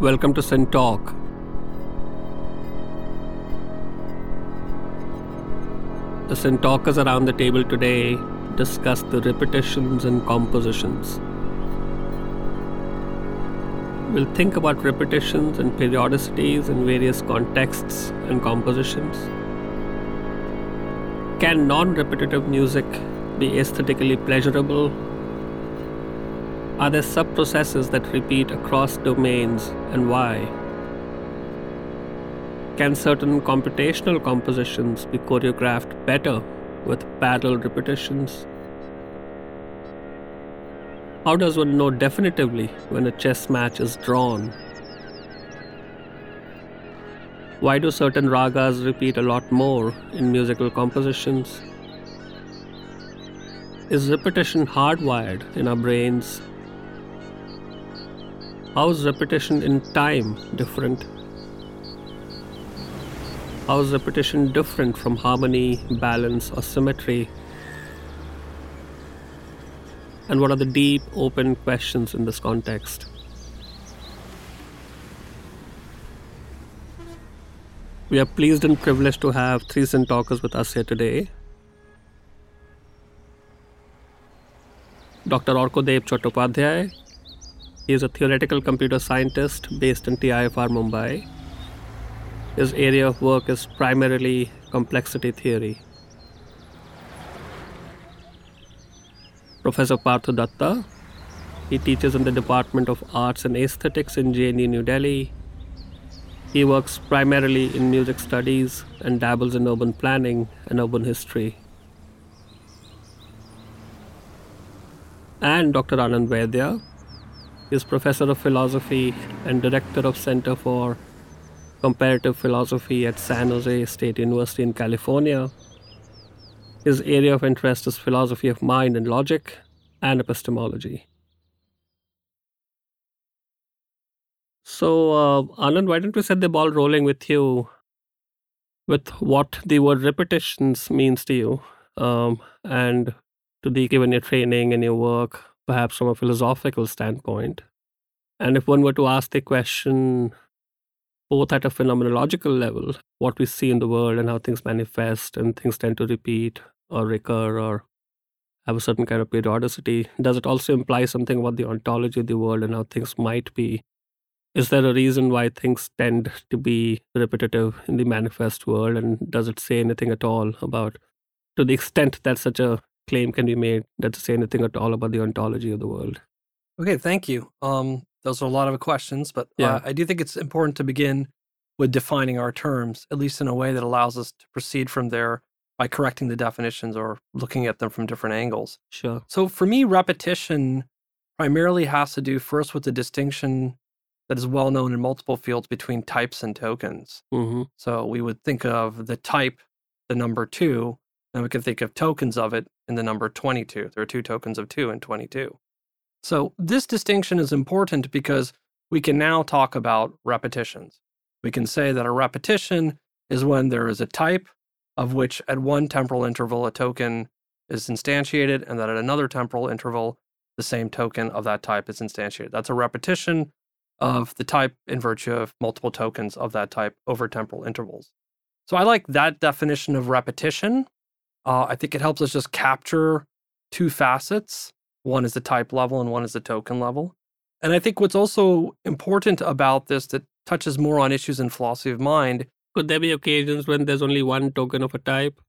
Welcome to SynTalk. The SynTalkers around the table today discuss the repetitions and compositions. We'll think about repetitions and periodicities in various contexts and compositions. Can non repetitive music be aesthetically pleasurable are there sub processes that repeat across domains and why? Can certain computational compositions be choreographed better with parallel repetitions? How does one know definitively when a chess match is drawn? Why do certain ragas repeat a lot more in musical compositions? Is repetition hardwired in our brains how is repetition in time different? How is repetition different from harmony, balance, or symmetry? And what are the deep, open questions in this context? We are pleased and privileged to have three SynTalkers with us here today. Dr. Arkadev Chattopadhyay, he is a theoretical computer scientist based in TIFR Mumbai. His area of work is primarily complexity theory. Professor Partho Datta. He teaches in the Department of Arts and Aesthetics in JNU New Delhi. He works primarily in music studies and dabbles in urban planning and urban history. And Dr. Anand Vaidya. Is professor of philosophy and director of Center for Comparative Philosophy at San Jose State University in California. His area of interest is philosophy of mind and logic and epistemology. So, uh, Anand, why don't we set the ball rolling with you with what the word repetitions means to you um, and to the given your training and your work perhaps from a philosophical standpoint. And if one were to ask the question, both at a phenomenological level, what we see in the world and how things manifest and things tend to repeat or recur or have a certain kind of periodicity, does it also imply something about the ontology of the world and how things might be? Is there a reason why things tend to be repetitive in the manifest world? And does it say anything at all about, to the extent that such a claim can be made, it say anything at all about the ontology of the world? Okay, thank you. Um, those are a lot of questions, but yeah. uh, I do think it's important to begin with defining our terms, at least in a way that allows us to proceed from there by correcting the definitions or looking at them from different angles. Sure. So for me, repetition primarily has to do first with the distinction that is well known in multiple fields between types and tokens. Mm-hmm. So we would think of the type, the number two, and we can think of tokens of it in the number 22. There are two tokens of two and 22. So, this distinction is important because we can now talk about repetitions. We can say that a repetition is when there is a type of which at one temporal interval a token is instantiated, and that at another temporal interval the same token of that type is instantiated. That's a repetition of the type in virtue of multiple tokens of that type over temporal intervals. So I like that definition of repetition. Uh, I think it helps us just capture two facets one is the type level and one is the token level. And I think what's also important about this that touches more on issues in philosophy of mind. Could there be occasions when there's only one token of a type?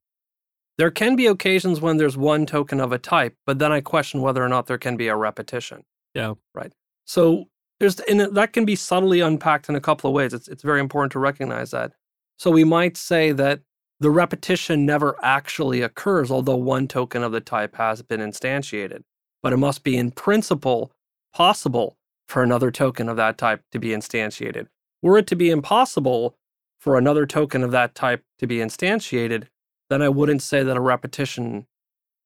There can be occasions when there's one token of a type, but then I question whether or not there can be a repetition. Yeah. Right. So there's and that can be subtly unpacked in a couple of ways. It's it's very important to recognize that. So we might say that the repetition never actually occurs, although one token of the type has been instantiated but it must be in principle possible for another token of that type to be instantiated. Were it to be impossible for another token of that type to be instantiated, then I wouldn't say that a repetition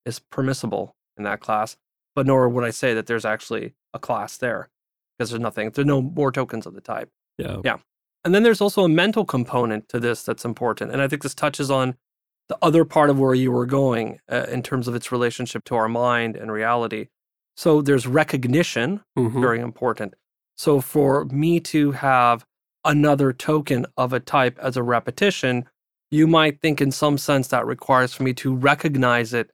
is permissible in that class, but nor would I say that there's actually a class there because there's nothing, there's no more tokens of the type. Yeah. Yeah. And then there's also a mental component to this that's important. And I think this touches on the other part of where you were going uh, in terms of its relationship to our mind and reality. So there's recognition, mm-hmm. very important. So for me to have another token of a type as a repetition, you might think in some sense that requires for me to recognize it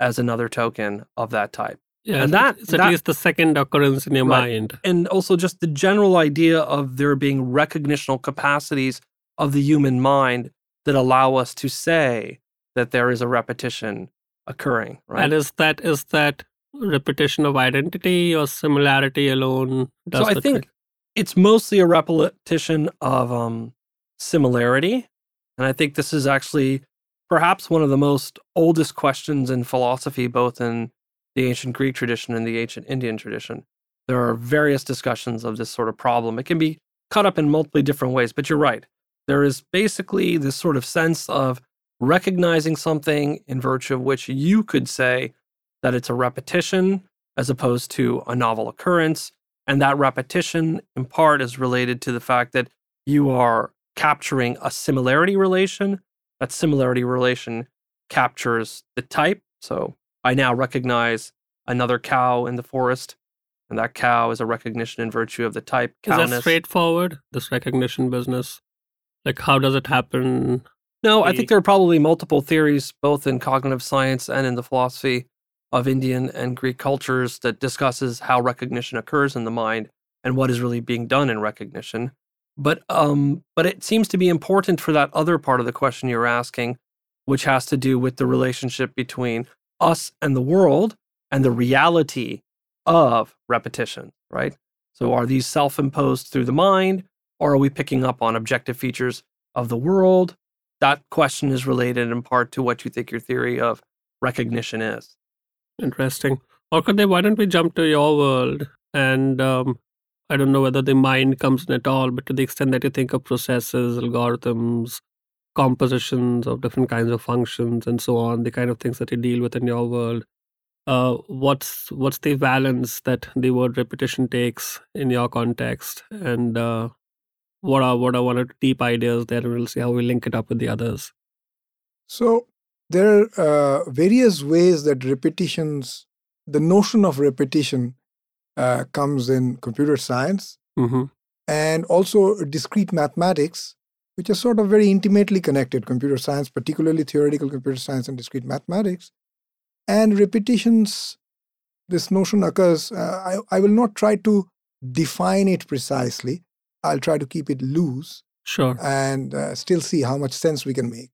as another token of that type. Yeah, And that- it's at that- least the second occurrence in your Right. mind. And also just the general idea of there being recognitional capacities of the human mind that allow us to say that there is a repetition occurring, right? And is that is that repetition of identity or similarity alone? Does so I think trick? it's mostly a repetition of um, similarity. And I think this is actually perhaps one of the most oldest questions in philosophy, both in the ancient Greek tradition and the ancient Indian tradition. There are various discussions of this sort of problem. It can be cut up in multiple different ways, but you're right. There is basically this sort of sense of recognizing something in virtue of which you could say that it's a repetition as opposed to a novel occurrence. And that repetition, in part, is related to the fact that you are capturing a similarity relation. That similarity relation captures the type. So I now recognize another cow in the forest, and that cow is a recognition in virtue of the type Is that straightforward? This recognition business, like how does it happen? No, I think there are probably multiple theories, both in cognitive science and in the philosophy of Indian and Greek cultures, that discusses how recognition occurs in the mind and what is really being done in recognition. But um, but it seems to be important for that other part of the question you're asking, which has to do with the relationship between us and the world and the reality of repetition, right? So are these self-imposed through the mind, or are we picking up on objective features of the world? that question is related in part to what you think your theory of recognition is. Interesting. Or could they? Why don't we jump to your world? And um, I don't know whether the mind comes in at all, but to the extent that you think of processes, algorithms, compositions of different kinds of functions, and so on, the kind of things that you deal with in your world. Uh, what's what's the valence that the word repetition takes in your context, and uh, what are what are one of the deep ideas there, and we'll see how we link it up with the others. So there are uh, various ways that repetitions, the notion of repetition, uh, comes in computer science hmm and also discrete mathematics, which are sort of very intimately connected. Computer science, particularly theoretical computer science and discrete mathematics, and repetitions. This notion occurs. Uh, I, I will not try to define it precisely. I'll try to keep it loose Sure. and uh, still see how much sense we can make.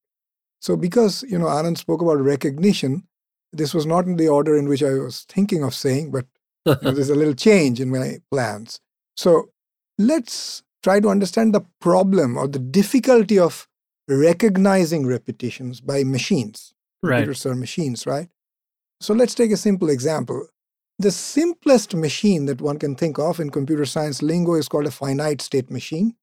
So, because you know, Anand spoke about recognition, this was not in the order in which I was thinking of saying, but you know, there's a little change in my plans. So, let's try to understand the problem or the difficulty of recognizing repetitions by machines. right. Computers are machines, right? So, let's take a simple example. The simplest machine that one can think of in computer science lingo is called a finite state machine,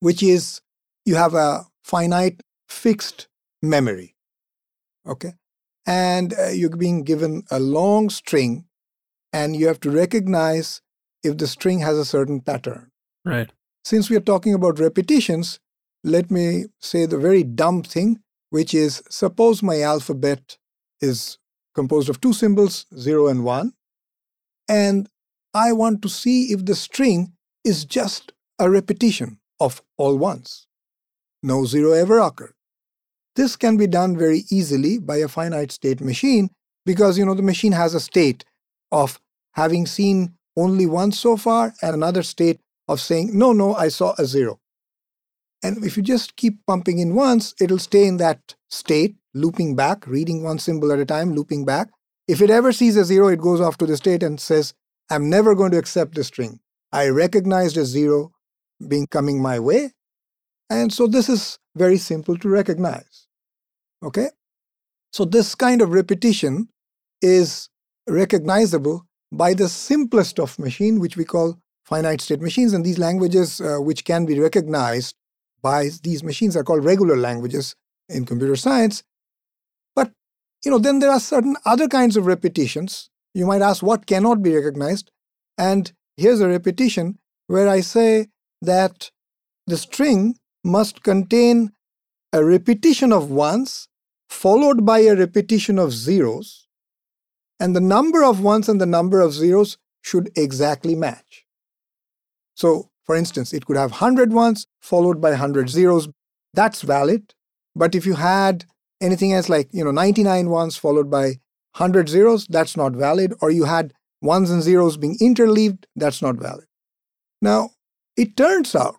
which is you have a finite fixed memory. Okay. And uh, you're being given a long string, and you have to recognize if the string has a certain pattern. Right. Since we are talking about repetitions, let me say the very dumb thing, which is suppose my alphabet is composed of two symbols, 0 and 1, and I want to see if the string is just a repetition of all ones. No zero ever occurred. This can be done very easily by a finite state machine because you know the machine has a state of having seen only one so far and another state of saying no no I saw a zero. And if you just keep pumping in once, it'll stay in that state, looping back, reading one symbol at a time, looping back. If it ever sees a zero, it goes off to the state and says, I'm never going to accept this string. I recognized a zero being coming my way. And so this is very simple to recognize. Okay? So this kind of repetition is recognizable by the simplest of machine, which we call finite state machines. And these languages, uh, which can be recognized by these machines, are called regular languages in computer science. But you know, then there are certain other kinds of repetitions. You might ask what cannot be recognized. And here's a repetition where I say that the string must contain a repetition of ones followed by a repetition of zeros, and the number of ones and the number of zeros should exactly match. So, for instance, it could have 100 ones followed by 100 zeros. That's valid. But if you had anything else like, you know, 99 ones followed by 100 zeros, that's not valid. Or you had ones and zeros being interleaved, that's not valid. Now, it turns out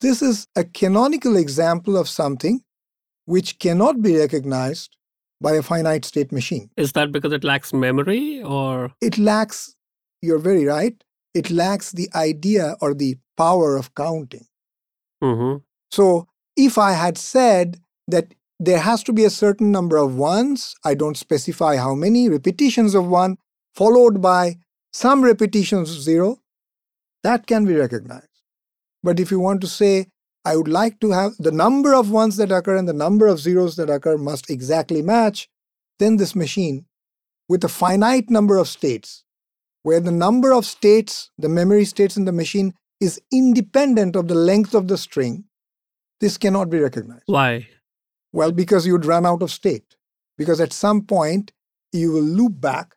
this is a canonical example of something which cannot be recognized by a finite state machine. Is that because it lacks memory or? It lacks, you're very right, it lacks the idea or the power of counting. Mm-hmm. So if I had said that there has to be a certain number of ones, I don't specify how many repetitions of one, followed by some repetitions of zero, that can be recognized. But if you want to say, I would like to have the number of ones that occur and the number of zeros that occur must exactly match, then this machine, with a finite number of states, where the number of states, the memory states in the machine, is independent of the length of the string, this cannot be recognized. Why? Well, because you'd run out of state. Because at some point, you will loop back.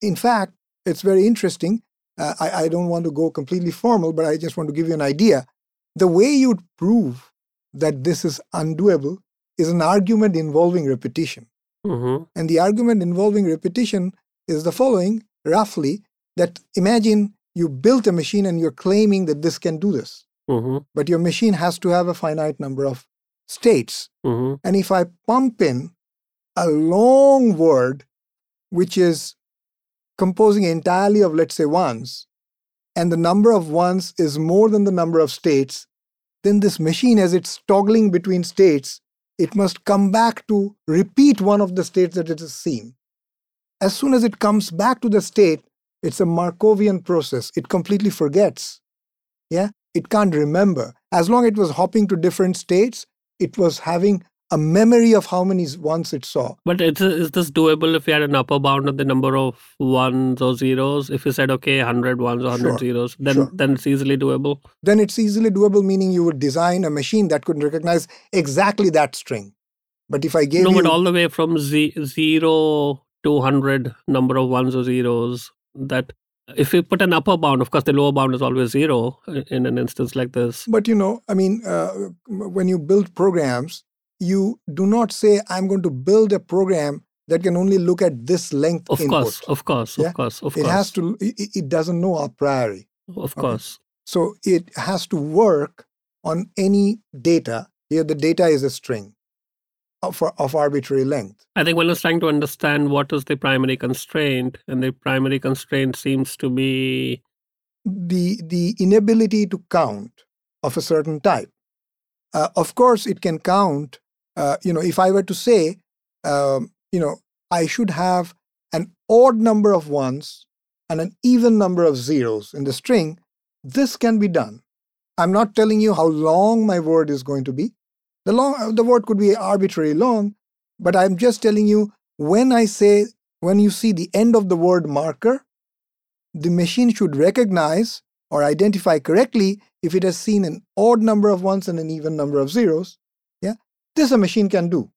In fact, it's very interesting. Uh, I, I don't want to go completely formal, but I just want to give you an idea. The way you'd prove that this is undoable is an argument involving repetition. Mm-hmm. And the argument involving repetition is the following roughly that imagine you built a machine and you're claiming that this can do this, Mm-hmm. but your machine has to have a finite number of states. Mm-hmm. And if I pump in a long word, which is composing entirely of, let's say, ones, and the number of ones is more than the number of states, then this machine, as it's toggling between states, it must come back to repeat one of the states that it has seen. As soon as it comes back to the state, it's a Markovian process. It completely forgets. Yeah? It can't remember. As long as it was hopping to different states, it was having a memory of how many ones it saw. But is, is this doable if you had an upper bound of the number of ones or zeros? If you said, okay, 100 ones or 100 Sure, zeros, then, sure. then it's easily doable. Then it's easily doable, meaning you would design a machine that could recognize exactly that string. But if I gave no, you but all the way from ze- zero to 100 number of ones or zeros, that if you put an upper bound, of course, the lower bound is always zero in an instance like this. But you know, I mean, uh, when you build programs, you do not say, I'm going to build a program that can only look at this length Of input. course, of course, Yeah? of course, of it course. It has to, it, it doesn't know a priori. Of course. So it has to work on any data. Here, the data is a string of, of arbitrary length. I think one is trying to understand what is the primary constraint, and the primary constraint seems to be The, the inability to count of a certain type. Uh, of course, it can count. Uh, you know, if I were to say, um, you know, I should have an odd number of ones and an even number of zeros in the string, this can be done. I'm not telling you how long my word is going to be. The long the word could be arbitrarily long, but I'm just telling you when I say when you see the end of the word marker, the machine should recognize or identify correctly if it has seen an odd number of ones and an even number of zeros. Yeah, this a machine can do.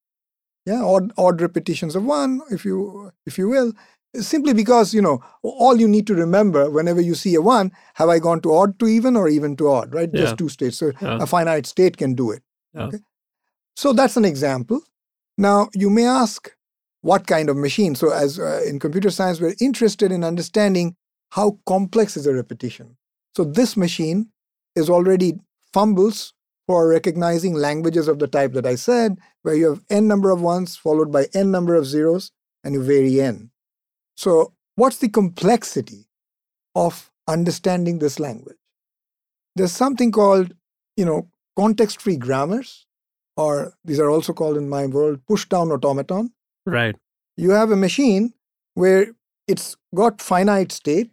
Yeah, odd odd repetitions of one, if you if you will, simply because you know all you need to remember whenever you see a one, have I gone to odd to even or even to odd? Right, Yeah. just two states. So Yeah. a finite state can do it. Yeah. Okay, so that's an example. Now you may ask, what kind of machine? So as uh, in computer science, we're interested in understanding how complex is a repetition. So this machine is already fumbles for recognizing languages of the type that I said, where you have n number of ones followed by n number of zeros, and you vary n. So what's the complexity of understanding this language? There's something called, you know, context-free grammars, or these are also called in my world push-down automaton right. you have a machine where it's got finite state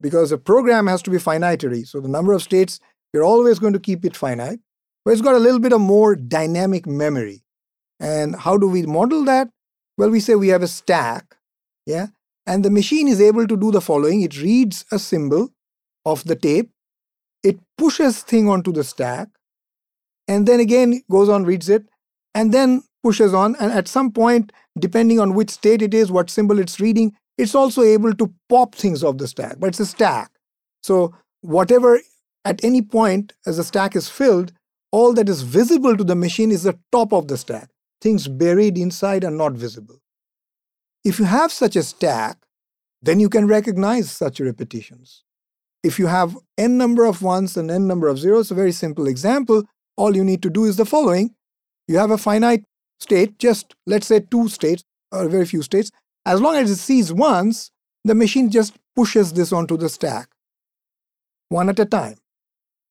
because a program has to be finitary. So the number of states, you're always going to keep it finite, but it's got a little bit of more dynamic memory. And how do we model that? Well, we say we have a stack, yeah, and the machine is able to do the following it reads a symbol of the tape, it pushes thing onto the stack, and then again goes on, reads it, and then pushes on. And at some point, depending on which state it is, what symbol it's reading, it's also able to pop things off the stack, but it's a stack. So whatever at any point as the stack is filled, all that is visible to the machine is the top of the stack. Things buried inside are not visible. If you have such a stack, then you can recognize such repetitions. If you have n number of ones and n number of zeros, a very simple example, all you need to do is the following. You have a finite state, just let's say two states or very few states. As long as it sees ones, the machine just pushes this onto the stack, one at a time.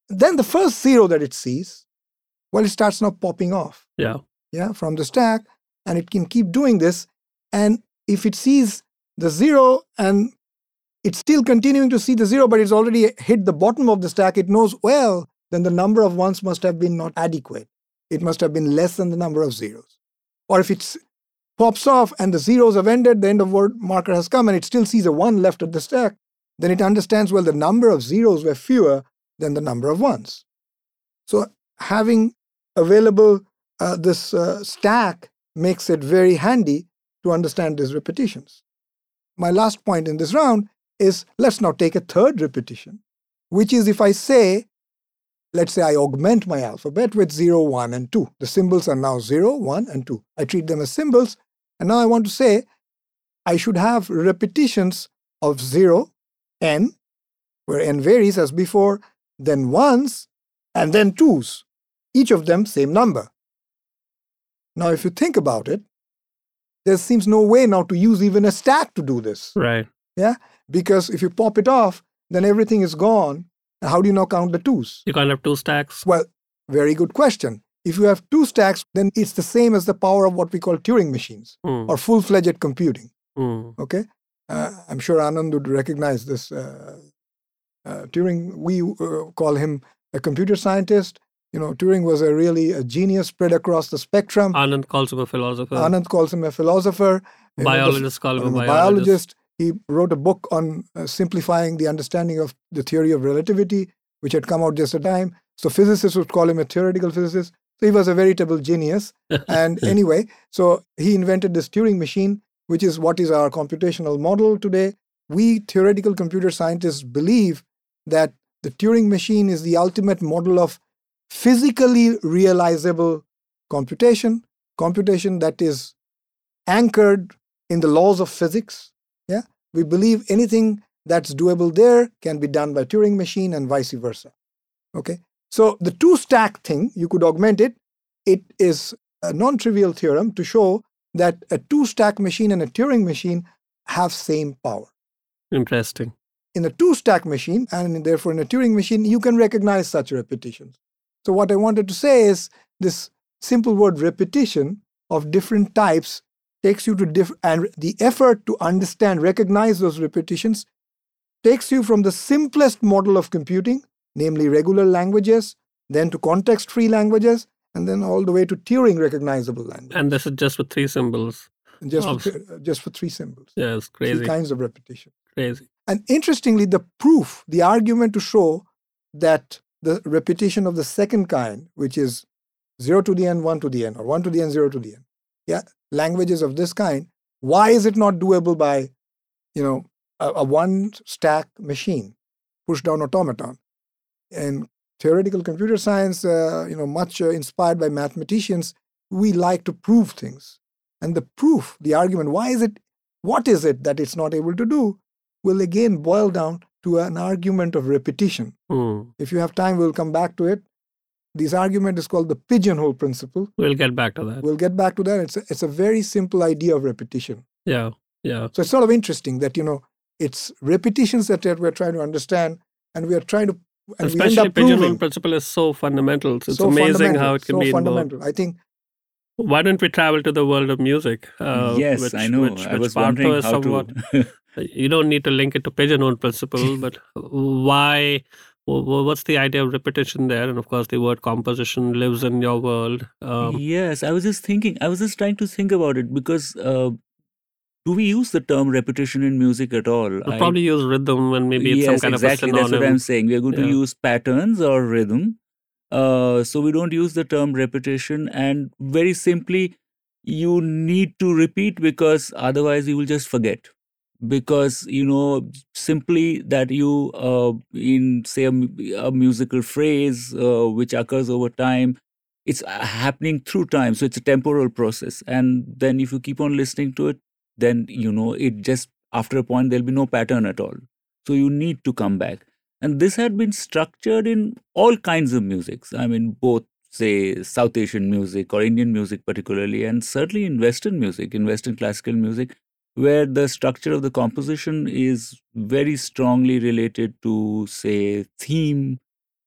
Then the first zero that it sees, well, it starts now popping off. Yeah. Yeah, from the stack, and it can keep doing this. And if it sees the zero and it's still continuing to see the zero, but it's already hit the bottom of the stack, it knows, well, then the number of ones must have been not adequate. It must have been less than the number of zeros. Or if it pops off and the zeros have ended, the end of word marker has come, and it still sees a one left at the stack, then it understands, well, the number of zeros were fewer than the number of ones. So having available uh, this uh, stack makes it very handy to understand these repetitions. My last point in this round is let's now take a third repetition, which is if I say, let's say I augment my alphabet with 0, 1, and 2. The symbols are now 0, 1, and 2. I treat them as symbols. And now I want to say I should have repetitions of 0, n, where n varies as before, then 1s, and then 2s, each of them same number. Now, if you think about it, there seems no way now to use even a stack to do this. Right. Yeah. Because if you pop it off, then everything is gone. How do you now count the twos? You can't have two stacks. Well, very good question. If you have two stacks, then it's the same as the power of what we call Turing machines Mm. or full fledged computing. Mm. Okay. Uh, I'm sure Anand would recognize this. Uh, uh, Turing, we uh, call him a computer scientist. You know, Turing was a really a genius spread across the spectrum. Anand calls him a philosopher. Anand calls him a philosopher. You know, the- Biologists him a a biologist. biologist. He wrote a book on uh, simplifying the understanding of the theory of relativity, which had come out just at the time. So physicists would call him a theoretical physicist. So he was a veritable genius. And anyway, so he invented this Turing machine, which is what is our computational model today. We theoretical computer scientists believe that the Turing machine is the ultimate model of physically realizable computation, computation that is anchored in the laws of physics. We believe anything that's doable there can be done by Turing machine and vice versa. Okay, so the two stack thing you could augment it. It is a non-trivial theorem to show that a two stack machine and a Turing machine have same power. Interesting. In a two stack machine and therefore in a Turing machine, you can recognize such repetitions. So what I wanted to say is this simple word repetition of different types takes you to different and the effort to understand recognize those repetitions takes you from the simplest model of computing namely regular languages then to context free languages and then all the way to turing recognizable language And this is just with three symbols. just wow. for, uh, just for three symbols Yeah, it's three crazy. kinds of repetition Crazy. and interestingly the proof the argument to show that the repetition of the second kind which is 0 to the n 1 to the n or 1 to the n 0 to the n yeah languages of this kind why is it not doable by you know a, a one stack machine push down automaton? In theoretical computer science uh, you know much uh, inspired by mathematicians we like to prove things. And the proof the argument why is it what is it that it's not able to do will again boil down to an argument of repetition. Hmm. if you have time we'll come back to it this argument is called the pigeonhole principle We'll get back to that. we'll get back to that it's a, it's a very simple idea of repetition Yeah. Yeah. so it's sort of interesting that you know it's repetitions that we're trying to understand and we are trying to and Especially pigeonhole principle is so fundamental. It's so amazing fundamental, how it can so be involved. fundamental i think Why don't we travel to the world of music? Uh, yes, which, I know. Which, I which was Barto wondering is how somewhat, to. You don't need to link it to pigeonhole principle, but why? Wh- wh- What's the idea of repetition there? And of course, the word composition lives in your world. Um, yes, I was just thinking. I was just trying to think about it because uh, do we use the term repetition in music at all? We'll probably use rhythm and maybe it's yes, some kind exactly. of a That's what I'm saying. We are going to use patterns or rhythm. Uh, so we don't use the term repetition, and very simply, you need to repeat because otherwise you will just forget. Because you know simply that you uh, in say a, a musical phrase uh, which occurs over time it's uh, happening through time. So it's a temporal process. And then if you keep on listening to it then you know it just after a point there'll be no pattern at all. So you need to come back. And this had been structured in all kinds of musics. I mean both say south asian music or indian music particularly and certainly in western music in western classical music where the structure of the composition is very strongly related to say theme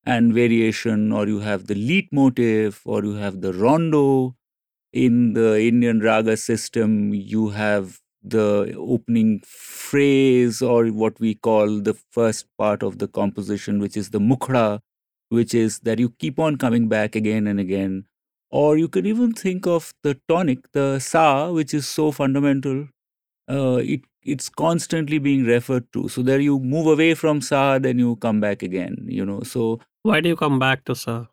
and variation or you have the leitmotif or you have the rondo. In the indian raga system you have the opening phrase or what we call the first part of the composition which is the mukhra which is that you keep on coming back again and again. Or you can even think of the tonic the sa which is so fundamental uh, it it's constantly being referred to. So there you move away from sa then you come back again you know. So Why do you come back to sa?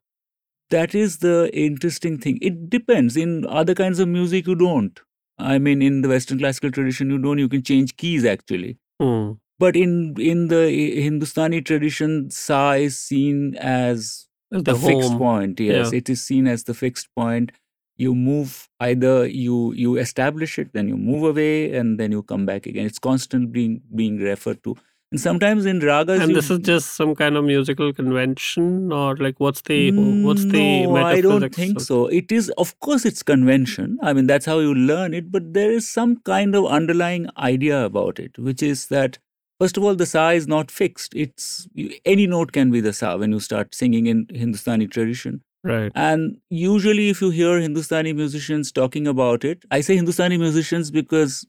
that is the interesting thing. It depends. In other kinds of music you don't. I mean in the western classical tradition you don't. You can change keys actually. Hmm. but in in the hindustani tradition sa is seen as the the fixed point yes. Yeah. it is seen as the fixed point you move either you you establish it then you move away and then you come back again it's constantly being being referred to and sometimes in ragas And you, this is just some kind of musical convention, or like what's the what's the no, I don't think so. It is, of course, it's convention. I mean, that's how you learn it. But there is some kind of underlying idea about it, which is that first of all, the sa is not fixed. It's any note can be the sa when you start singing in Hindustani tradition. Right. And usually, if you hear Hindustani musicians talking about it, I say Hindustani musicians because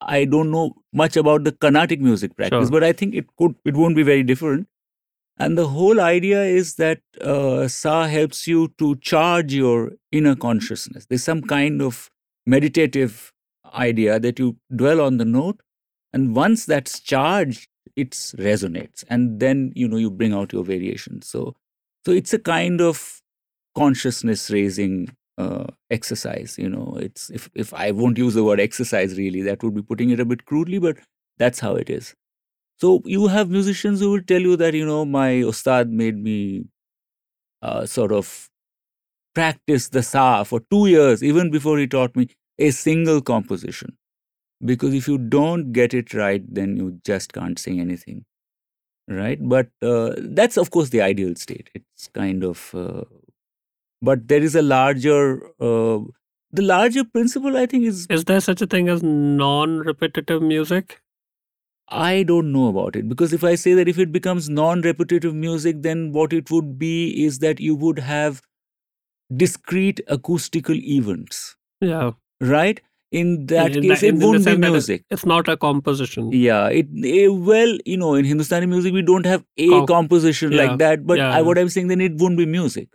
I don't know much about the Carnatic music practice, Sure. but I think it could, it won't be very different. And the whole idea is that uh, Sa helps you to charge your inner consciousness. There's some kind of meditative idea that you dwell on the note, and once that's charged, it resonates, and then you know you bring out your variations. So, so it's a kind of consciousness raising uh, exercise. You know, it's if if I won't use the word exercise really, that would be putting it a bit crudely, but that's how it is. So you have musicians who will tell you that you know my ustad made me uh, sort of practice the sa for two years, even before he taught me a single composition. Because if you don't get it right, then you just can't sing anything, right? But uh, that's of course the ideal state. It's kind of, uh, but there is a larger, uh, the larger principle I think is Is there such a thing as non-repetitive music? I don't know about it because if I say that if it becomes non repetitive music, then what it would be is that you would have discrete acoustical events, Yeah. right? In that In case, in it won't be that it- music. It's not a composition. Yeah, it eh, well, you know, in Hindustani music, we don't have a Com- composition yeah, like that. But yeah, I, what I'm saying, then it won't be music.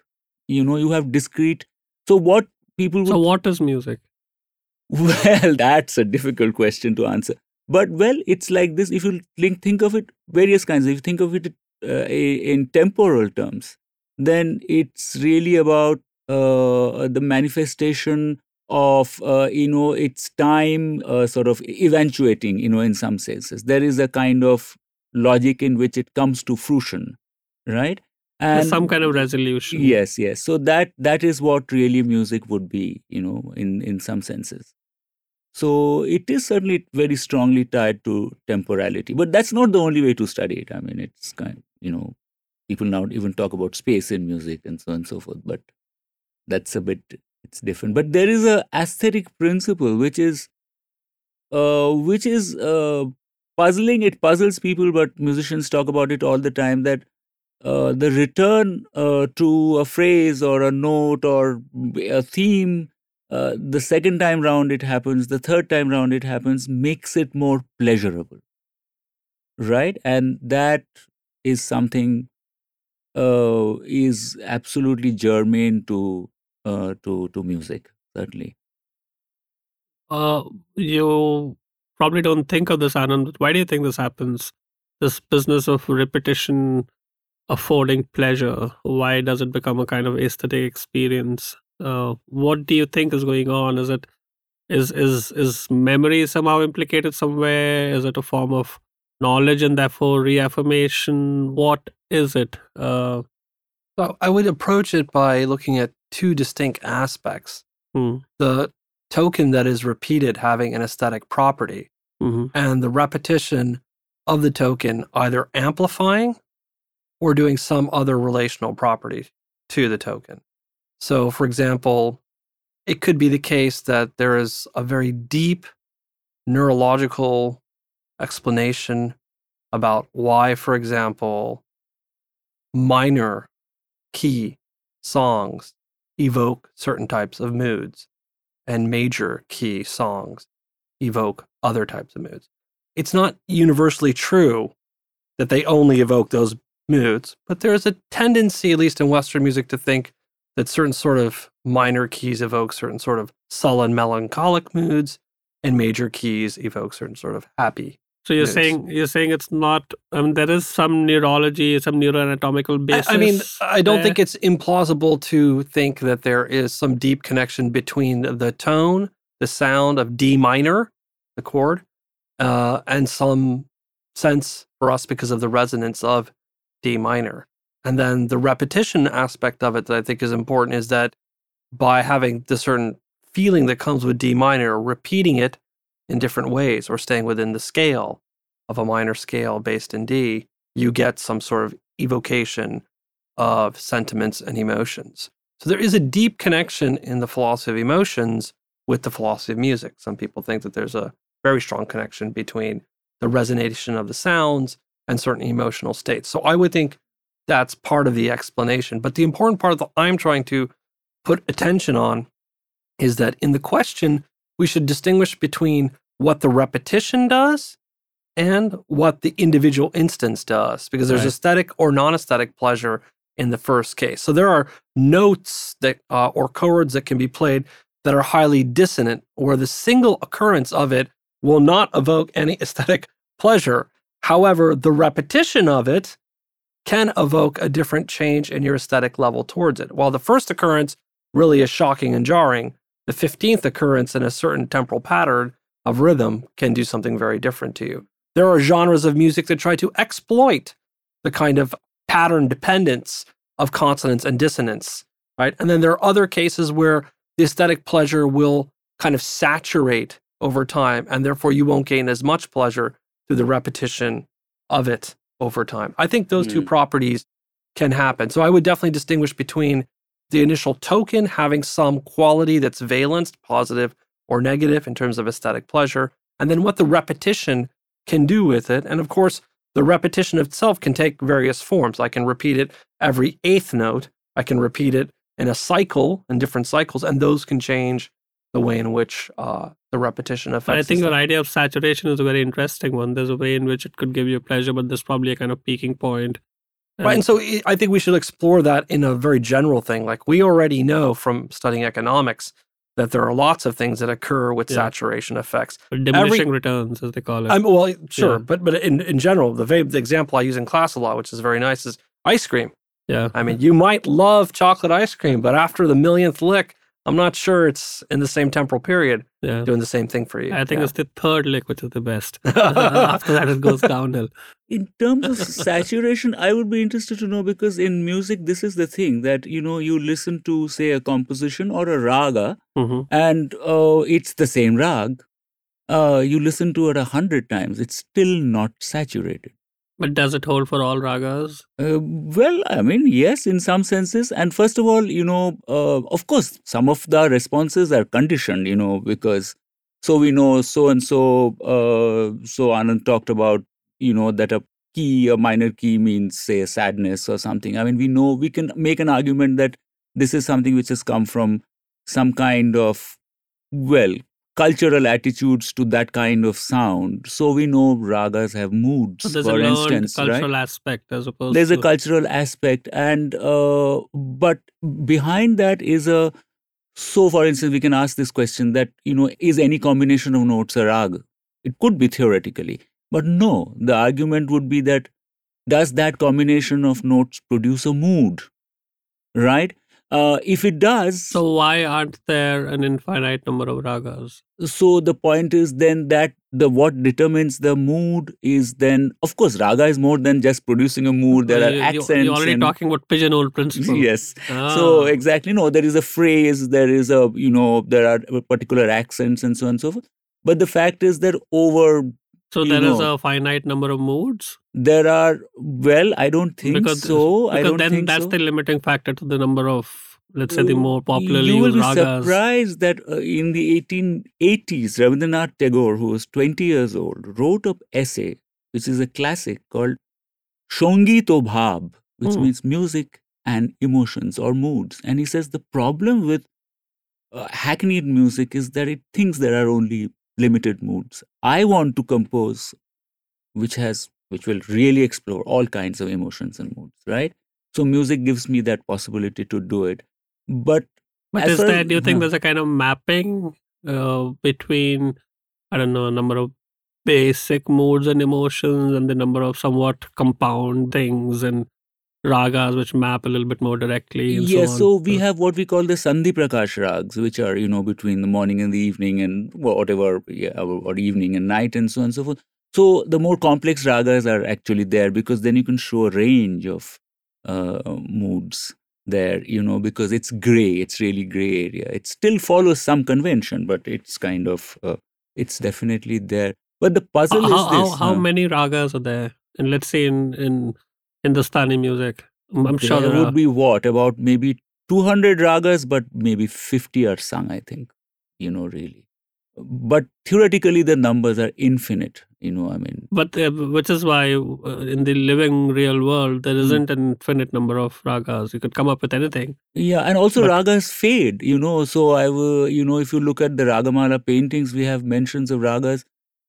You know, you have discrete. So what people would So what is music? Well, that's a difficult question to answer. But well, it's like this. If you think, think of it, various kinds. If you think of it uh, in temporal terms, then it's really about uh, the manifestation of uh, you know its time uh, sort of eventuating. You know, in some senses, there is a kind of logic in which it comes to fruition, right? There's some kind of resolution. Yes, yes. So that that is what really music would be, you know, in in some senses. So it is certainly very strongly tied to temporality, but that's not the only way to study it. I mean, it's kind, you know, people now even talk about space in music and so on and so forth. But that's a bit it's different. But there is a aesthetic principle which is, uh, which is uh, puzzling. It puzzles people, but musicians talk about it all the time. That uh, the return uh, to a phrase or a note or a theme uh, the second time round it happens the third time round it happens makes it more pleasurable right and that is something uh, is absolutely germane to uh, to to music certainly you probably don't think of this, Anand. Why do you think this happens? This business of repetition affording pleasure. Why does it become a kind of aesthetic experience? Uh, what do you think is going on? Is it is is is memory somehow implicated somewhere? Is it a form of knowledge and therefore reaffirmation? What is it? Uh, So I would approach it by looking at two distinct aspects. hmm, The token that is repeated having an aesthetic property, mhm. and the repetition of the token either amplifying or doing some other relational property to the token. So, for example, it could be the case that there is a very deep neurological explanation about why, for example, minor key songs evoke certain types of moods and major key songs evoke other types of moods. It's not universally true that they only evoke those moods, but there is a tendency, at least in Western music, to think that certain sort of minor keys evoke certain sort of sullen, melancholic moods, and major keys evoke certain sort of happy. So you're Moods. saying you're saying it's not. I mean, there is some neurology, some neuroanatomical I- basis. I, mean, I don't there. think it's implausible to think that there is some deep connection between the tone, the sound of D minor, the chord, uh, and some sense for us because of the resonance of D minor. And then the repetition aspect of it that I think is important is that by having the certain feeling that comes with D minor, repeating it in different ways or staying within the scale of a minor scale based in D, you get some sort of evocation of sentiments and emotions. So there is a deep connection in the philosophy of emotions with the philosophy of music. Some people think that there's a very strong connection between the resonation of the sounds and certain emotional states. So I would think that's part of the explanation. But the important part that I'm trying to put attention on is that in the question, we should distinguish between what the repetition does and what the individual instance does, because there's Right. aesthetic or non aesthetic pleasure in the first case. So there are notes that uh, or chords that can be played that are highly dissonant, where the single occurrence of it will not evoke any aesthetic pleasure. However, the repetition of it can evoke a different change in your aesthetic level towards it. While the first occurrence really is shocking and jarring, the 15th occurrence in a certain temporal pattern of rhythm can do something very different to you. There are genres of music that try to exploit the kind of pattern dependence of consonance and dissonance, right? And then there are other cases where the aesthetic pleasure will kind of saturate over time, and therefore you won't gain as much pleasure through the repetition of it over time. I think those two Mm. properties can happen. So I would definitely distinguish between the initial token having some quality that's valenced, positive or negative in terms of aesthetic pleasure, and then what the repetition can do with it. And of course, the repetition itself can take various forms. I can repeat it every eighth note, I can repeat it in a cycle, in different cycles, and those can change the way in which uh, the repetition affects. I think the your idea of saturation is a very interesting one. There's a way in which it could give you pleasure, but there's probably a kind of peaking point. Right. And so I- think we should explore that in a very general thing. Like we already know from studying economics that there are lots of things that occur with Yeah. saturation effects. But diminishing returns, as they call it. I'm, well, sure, Yeah. but but in, in general, the, the example I use in class a lot, which is very nice, is ice cream. yeah. I mean, you might love chocolate ice cream, but after the millionth lick, I'm not sure it's in the same temporal period Yeah. doing the same thing for you. I think Yeah. it's the third lick which is the best. After that, it goes downhill. In terms of saturation, I would be interested to know because in music, this is the thing that you know you listen to, say, a composition or a raga, hmm and uh, it's the same rag. Uh, you listen to it a hundred times, it's still not saturated. But does it hold for all ragas? Uh, well, I mean, yes, in some senses. And first of all, you know, uh, of course, some of the responses are conditioned, you know, because so we know so and so. Uh, so Anand talked about, you know, that a key, a minor key means, say, sadness or something. I mean, we know we can make an argument that this is something which has come from some kind of, well, cultural attitudes to that kind of sound. So we know ragas have moods, So there's a for learned instance, right? cultural aspect as opposed to there's a cultural aspect and uh, but behind that is a so for instance we can ask this question that you know is any combination of notes a rag it could be theoretically but no the argument would be that does that combination of notes produce a mood right Uh, if it does, So why aren't there an infinite number of ragas? so the point is then that the what determines the mood is then of course raga is more than just producing a mood there are accents You're already and- talking about pigeonhole principle. yes Ah. so exactly no there is a phrase there is a you know there are particular accents and so on and so forth but the fact is that over So there is know. a finite number of modes. there are well i don't think because so i because don't then think that's so. the limiting factor to the number of let's say the more popularly you will be ragas. surprised that uh, in the 1880s rabindranath tagore who was 20 years old wrote an essay which is a classic called shongito bhab which Hmm. means music and emotions or moods and he says the problem with uh, hackneyed music is that it thinks there are only limited moods. I want to compose which has which will really explore all kinds of emotions and moods right? So music gives me that possibility to do it. But But is there, do you think huh. there's a kind of mapping uh, between, I don't know, a number of basic moods and emotions and the number of somewhat compound things and ragas which map a little bit more directly? And yeah so, on? so we have what we call the sandhi prakash rags which are you know between the morning and the evening and whatever yeah, or, or evening and night and so on and so forth so the more complex ragas are actually there because then you can show a range of uh, moods there you know because it's gray it's really gray area it still follows some convention but it's kind of uh, it's definitely there but the puzzle how, is how, this how uh, many ragas are there? And let's say in, in Hindustani music. I'm sure there there would be what about maybe 200 ragas but maybe 50 are sung i think you know really but theoretically the numbers are infinite you know i mean But uh, which is why uh, in the living real world there Hmm. isn't an infinite number of ragas. You could come up with anything. yeah and also But- ragas fade you know so i will you know if you look at the ragamala paintings we have mentions of ragas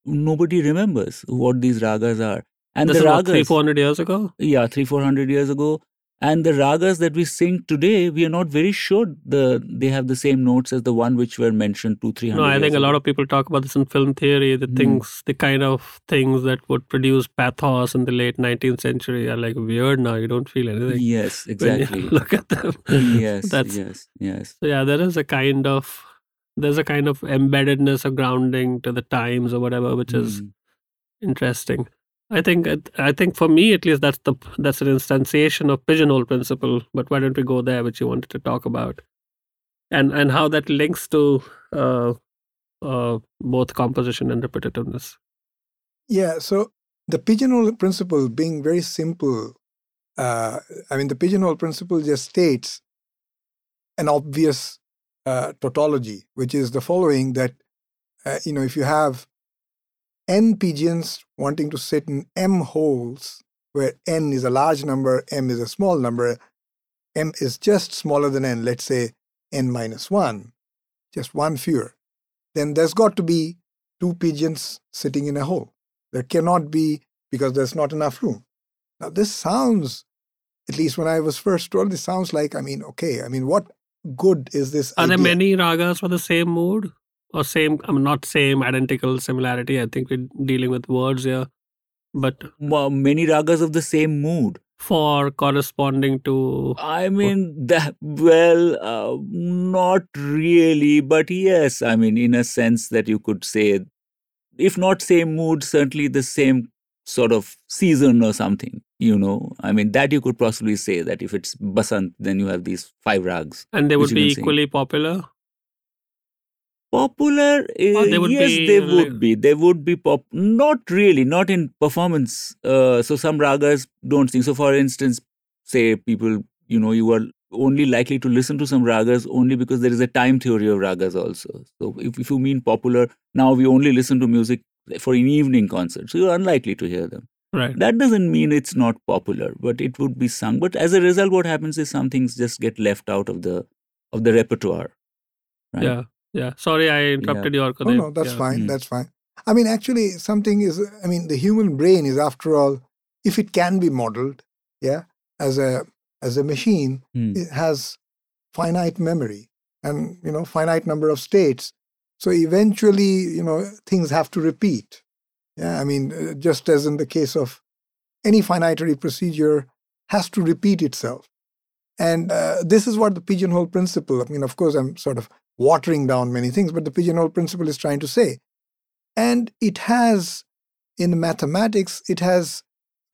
nobody remembers what these ragas are and this the ragas what, three, four hundred years ago. yeah three four hundred years ago and the ragas that we sing today we are not very sure the they have the same notes as the one which were mentioned two three hundred No, I think years a lot of people talk about this in film theory. The Hmm. things, the kind of things that would produce pathos in the late 19th century are like weird now. You don't feel anything yes exactly look at them. yes That's yes yes so yeah. There is a kind of there's a kind of embeddedness or grounding to the times or whatever, which is Mm. interesting. I think I think for me at least that's the that's an instantiation of pigeonhole principle. But why don't we go there, which you wanted to talk about, and and how that links to uh, uh, both composition and repetitiveness. Yeah, so the pigeonhole principle being very simple, uh, I mean, the pigeonhole principle just states an obvious uh, tautology, which is the following that, uh, you know, if you have n pigeons wanting to sit in m holes, where n is a large number, m is a small number, m is just smaller than n, let's say n minus 1, just one fewer, then there's got to be two pigeons sitting in a hole. There cannot be because there's not enough room. Now, this sounds, at least when I was first told, this sounds like, I mean, okay, I mean, what good is this? Are there many ragas for the same mood or same? I mean, not same, identical, similarity. I think we're dealing with words here, but Well, many ragas of the same mood for corresponding to i mean that well uh, not really but yes i mean in a sense that you could say if not same mood certainly the same sort of season or something you know i mean that you could possibly say that if it's basant then you have these five rags and they would be equally popular. Popular uh, they would yes be they like- would be they would be pop not really not in performance uh, so some ragas don't sing so for instance say people you know you are only likely to listen to some ragas only because there is a time theory of ragas also so if, if you mean popular now we only listen to music for an evening concert so you're unlikely to hear them Right. that doesn't mean it's not popular but it would be sung but as a result what happens is some things just get left out of the of the repertoire right? Yeah. Yeah. Sorry, I interrupted your. Oh, no, that's yeah. fine. Mm. That's fine. I mean, actually, something is, I mean, the human brain is, after all, if it can be modeled, yeah, as a as a machine, Hmm. it has finite memory and you know finite number of states. So eventually, you know, things have to repeat. Yeah, I mean, uh, just as in the case of any finitary procedure, has to repeat itself. And uh, this is what the pigeonhole principle, I mean, of course, I'm sort of watering down many things, but the pigeonhole principle is trying to say. And it has, in mathematics, it has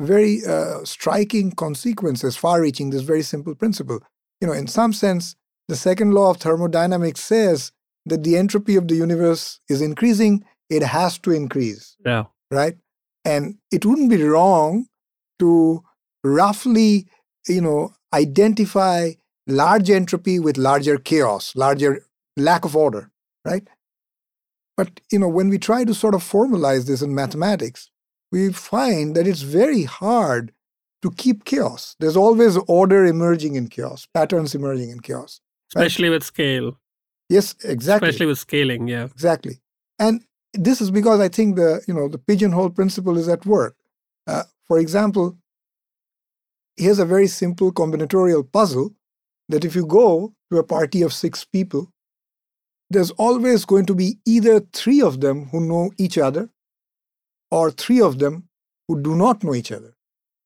very uh, striking consequences, far reaching, this very simple principle. You know, in some sense, the second law of thermodynamics says that the entropy of the universe is increasing, it has to increase. Yeah. Right? And it wouldn't be wrong to roughly, you know, identify large entropy with larger chaos, larger lack of order, right? But you know, when we try to sort of formalize this in mathematics, we find that it's very hard to keep chaos. There's always order emerging in chaos, patterns emerging in chaos. right? Especially with scale. Yes, exactly. Especially with scaling, yeah. Exactly. And this is because I think the you know the pigeonhole principle is at work. Uh, for example, here's a very simple combinatorial puzzle that if you go to a party of six people, there's always going to be either three of them who know each other or three of them who do not know each other.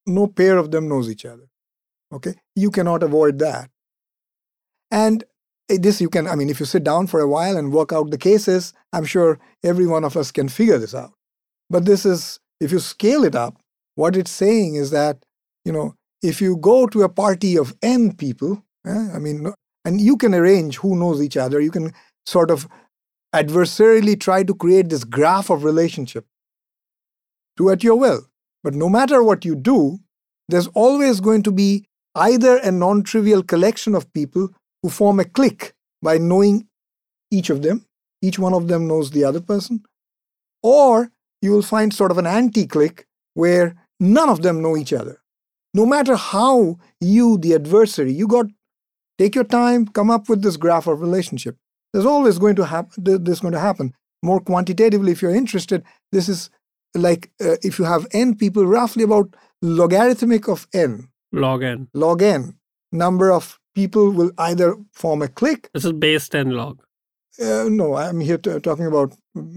No pair of them knows each other. Okay? You cannot avoid that. And eh, this you can, I mean, if you sit down for a while and work out the cases, I'm sure every one of us can figure this out. But this is, if you scale it up, what it's saying is that, you know, if you go to a party of n people, eh, I mean, and you can arrange who knows each other, you can sort of adversarially try to create this graph of relationship. Do at your will. But no matter what you do, there's always going to be either a non trivial collection of people who form a clique by knowing each of them, each one of them knows the other person, or you will find sort of an anti clique where none of them know each other. No matter how you, the adversary, you got take your time, come up with this graph of relationship. There's always going to happen. This is going to happen more quantitatively. If you're interested, this is like uh, if you have n people, roughly about logarithmic of n. Log n. Log n number of people will either form a clique. This is base 10 log. Uh, no, I'm here to, talking about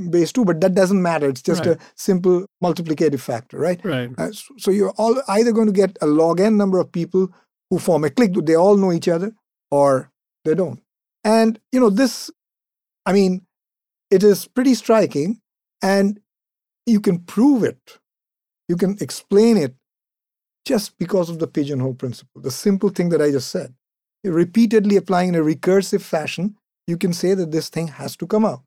base 2, but that doesn't matter. It's just right. a simple multiplicative factor, right? Right. Uh, so you're all either going to get a log n number of people who form a clique. Do they all know each other, or they don't. And, you know, this, I mean, it is pretty striking, and you can prove it. You can explain it just because of the pigeonhole principle, the simple thing that I just said. You're repeatedly applying in a recursive fashion, you can say that this thing has to come out.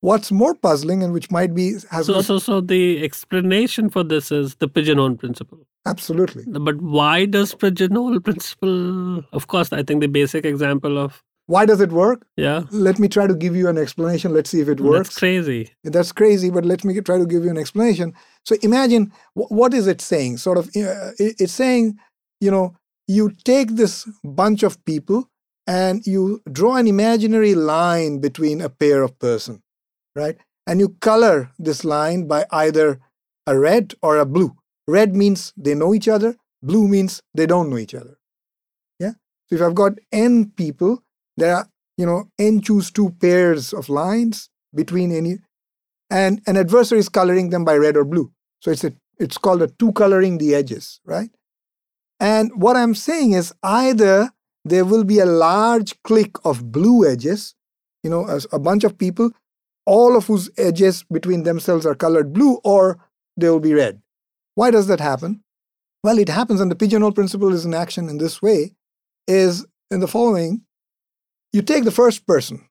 What's more puzzling and which might be has so, so so the explanation for this is the pigeonhole principle. Absolutely. But why does pigeonhole principle? Of course, I think the basic example of why does it work? Yeah. Let me try to give you an explanation. Let's see if it works. That's crazy. That's crazy, but let me try to give you an explanation. So imagine what is it saying? Sort of, uh, it's saying, you know, you take this bunch of people and you draw an imaginary line between a pair of person, right? And you color this line by either a red or a blue. Red means they know each other. Blue means they don't know each other. Yeah. So if I've got n people there are, you know, n choose two pairs of lines between any, and an adversary is coloring them by red or blue. So it's a it's called a two coloring the edges, right? And what I'm saying is either there will be a large clique of blue edges, you know, a, a bunch of people, all of whose edges between themselves are colored blue, or they will be red. Why does that happen? Well, it happens, and the pigeonhole principle is in action in this way, is in the following you take the first person,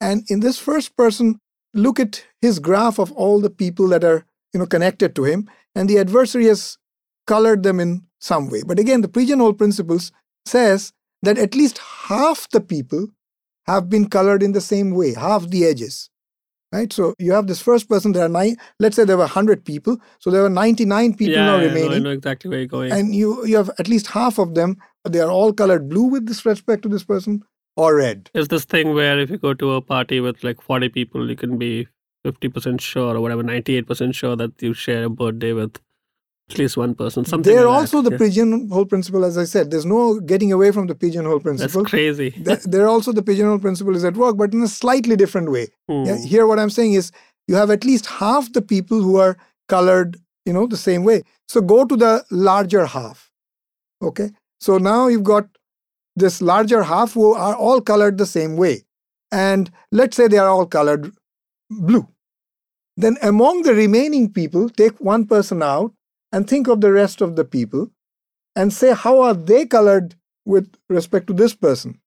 and in this first person, look at his graph of all the people that are you know connected to him, and the adversary has colored them in some way. But again, the pigeonhole principles says that at least half the people have been colored in the same way, half the edges. Right? So you have this first person, there are nine, let's say there were 100 people, so there were 99 people yeah, now yeah, remaining. I know exactly where you're going. And you, you have at least half of them, they are all colored blue with this respect to this person, or red. Is this thing where if you go to a party with like 40 people, you can be 50% sure or whatever, 98% sure that you share a birthday with at least one person. Something They're like also that. the yeah. pigeonhole principle, as I said. There's no getting away from the pigeonhole principle. That's crazy. They're also the pigeonhole principle is at work, but in a slightly different way. Hmm. Yeah, here, what I'm saying is you have at least half the people who are colored, you know, the same way. So go to the larger half. Okay. So now you've got this larger half who are all colored the same way. And let's say they are all colored blue. Then among the remaining people, take one person out and think of the rest of the people and say how are they colored with respect to this person.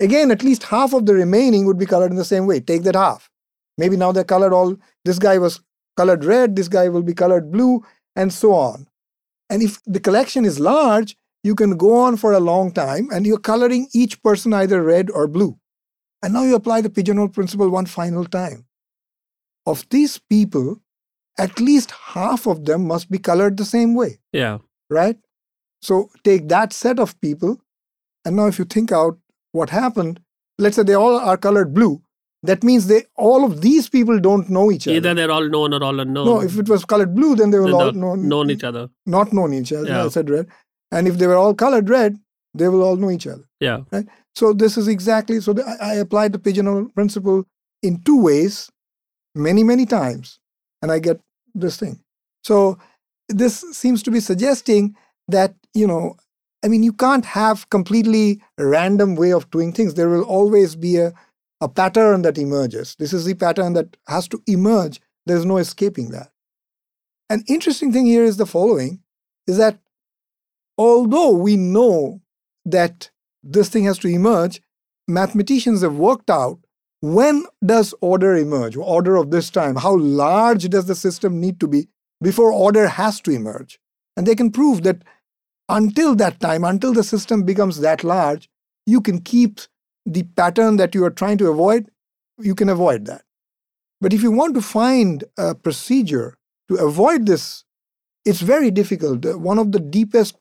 Again, at least half of the remaining would be colored in the same way. Take that half. Maybe now they're colored all, this guy was colored red, this guy will be colored blue, and so on. And if the collection is large, you can go on for a long time and you're coloring each person either red or blue. And now you apply the pigeonhole principle one final time. Of these people, at least half of them must be colored the same way, Yeah. right? So take that set of people, and now if you think out what happened, let's say they all are colored blue. That means they all of these people don't know each other. Either they're all known or all unknown. no, if it was colored blue, then they will all they'll know known each other. not known each other. Yeah. I said red. And if they were all colored red, they will all know each other. Yeah. Right? So this is exactly so. The, I I applied the pigeonhole principle in two ways, many many times, and I get this thing. So this seems to be suggesting that you know, I mean, you can't have completely random way of doing things. There will always be a a pattern that emerges. This is the pattern that has to emerge. There's no escaping that. An interesting thing here is the following: is that although we know that this thing has to emerge, mathematicians have worked out when does order emerge, order of this time, how large does the system need to be before order has to emerge. And they can prove that until that time, until the system becomes that large, you can keep the pattern that you are trying to avoid, you can avoid that. But if you want to find a procedure to avoid this, it's very difficult. One of the deepest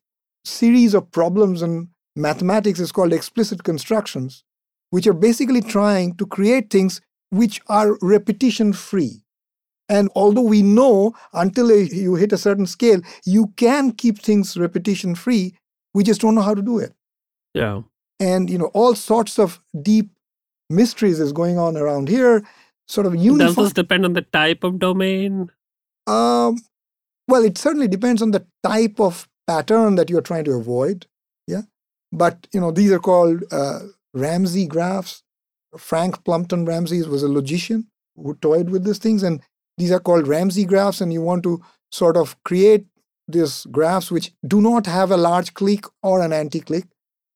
series of problems in mathematics is called explicit constructions, which are basically trying to create things which are repetition free. And although we know until you hit a certain scale, you can keep things repetition free, we just don't know how to do it. Yeah. And you know, all sorts of deep mysteries is going on around here. Sort of Does this depend on the type of domain? Um, well, it certainly depends on the type of pattern that you're trying to avoid. Yeah, but you know these are called uh, Ramsey graphs. Frank Plumpton Ramsey was a logician who toyed with these things, and these are called Ramsey graphs. And you want to sort of create these graphs which do not have a large clique or an anti-clique,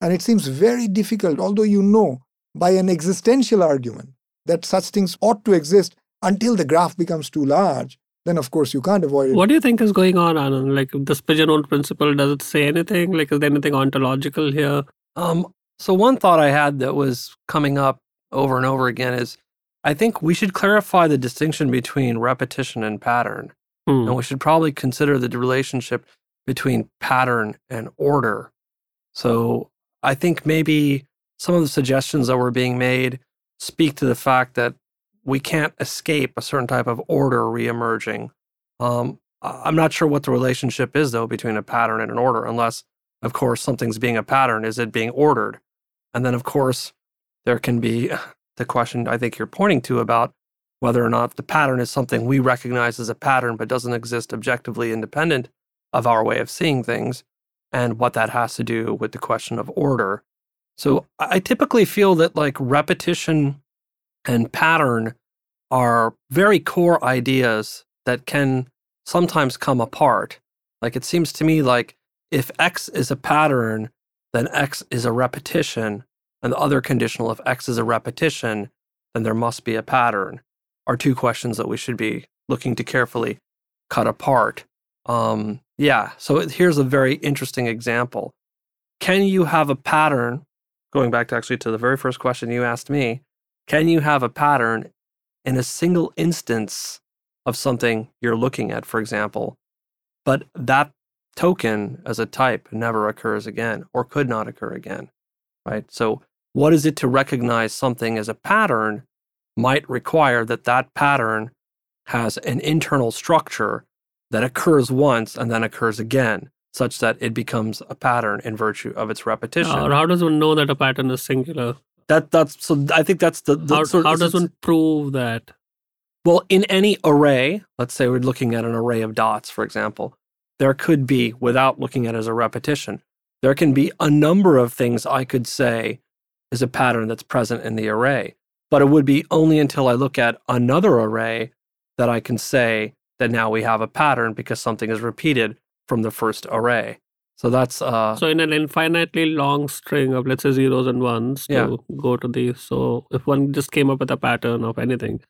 and it seems very difficult. Although you know by an existential argument that such things ought to exist until the graph becomes too large then of course you can't avoid it. What do you think is going on, Anand? Like this pigeonhole principle, does it say anything? Like, is there anything ontological here? Um, so one thought I had that was coming up over and over again is I think we should clarify the distinction between repetition and pattern. Hmm. And we should probably consider the relationship between pattern and order. So I think maybe some of the suggestions that were being made speak to the fact that we can't escape a certain type of order reemerging. Um, I'm not sure what the relationship is, though, between a pattern and an order, unless, of course, something's being a pattern. Is it being ordered? And then, of course, there can be the question I think you're pointing to about whether or not the pattern is something we recognize as a pattern but doesn't exist objectively independent of our way of seeing things, and what that has to do with the question of order. So I typically feel that like repetition and pattern are very core ideas that can sometimes come apart. Like it seems to me like if X is a pattern, then X is a repetition, and the other conditional, if X is a repetition, then there must be a pattern, are two questions that we should be looking to carefully cut apart. Um, yeah, so here's a very interesting example. Can you have a pattern? Going back to actually to the very first question you asked me, can you have a pattern in a single instance of something you're looking at, for example, but that token as a type never occurs again or could not occur again, right? So, what is it to recognize something as a pattern might require that that pattern has an internal structure that occurs once and then occurs again, such that it becomes a pattern in virtue of its repetition. Or how does one know that a pattern is singular? That that's so. I think that's the, the How, sort of- how does one prove that? Well, in any array, let's say we're looking at an array of dots, for example, there could be, without looking at it as a repetition, there can be a number of things I could say is a pattern that's present in the array. But it would be only until I look at another array that I can say that now we have a pattern because something is repeated from the first array. So that's uh So in an infinitely long string of let's say zeros and ones to Yeah. go to these. So if one just came up with a pattern of anything,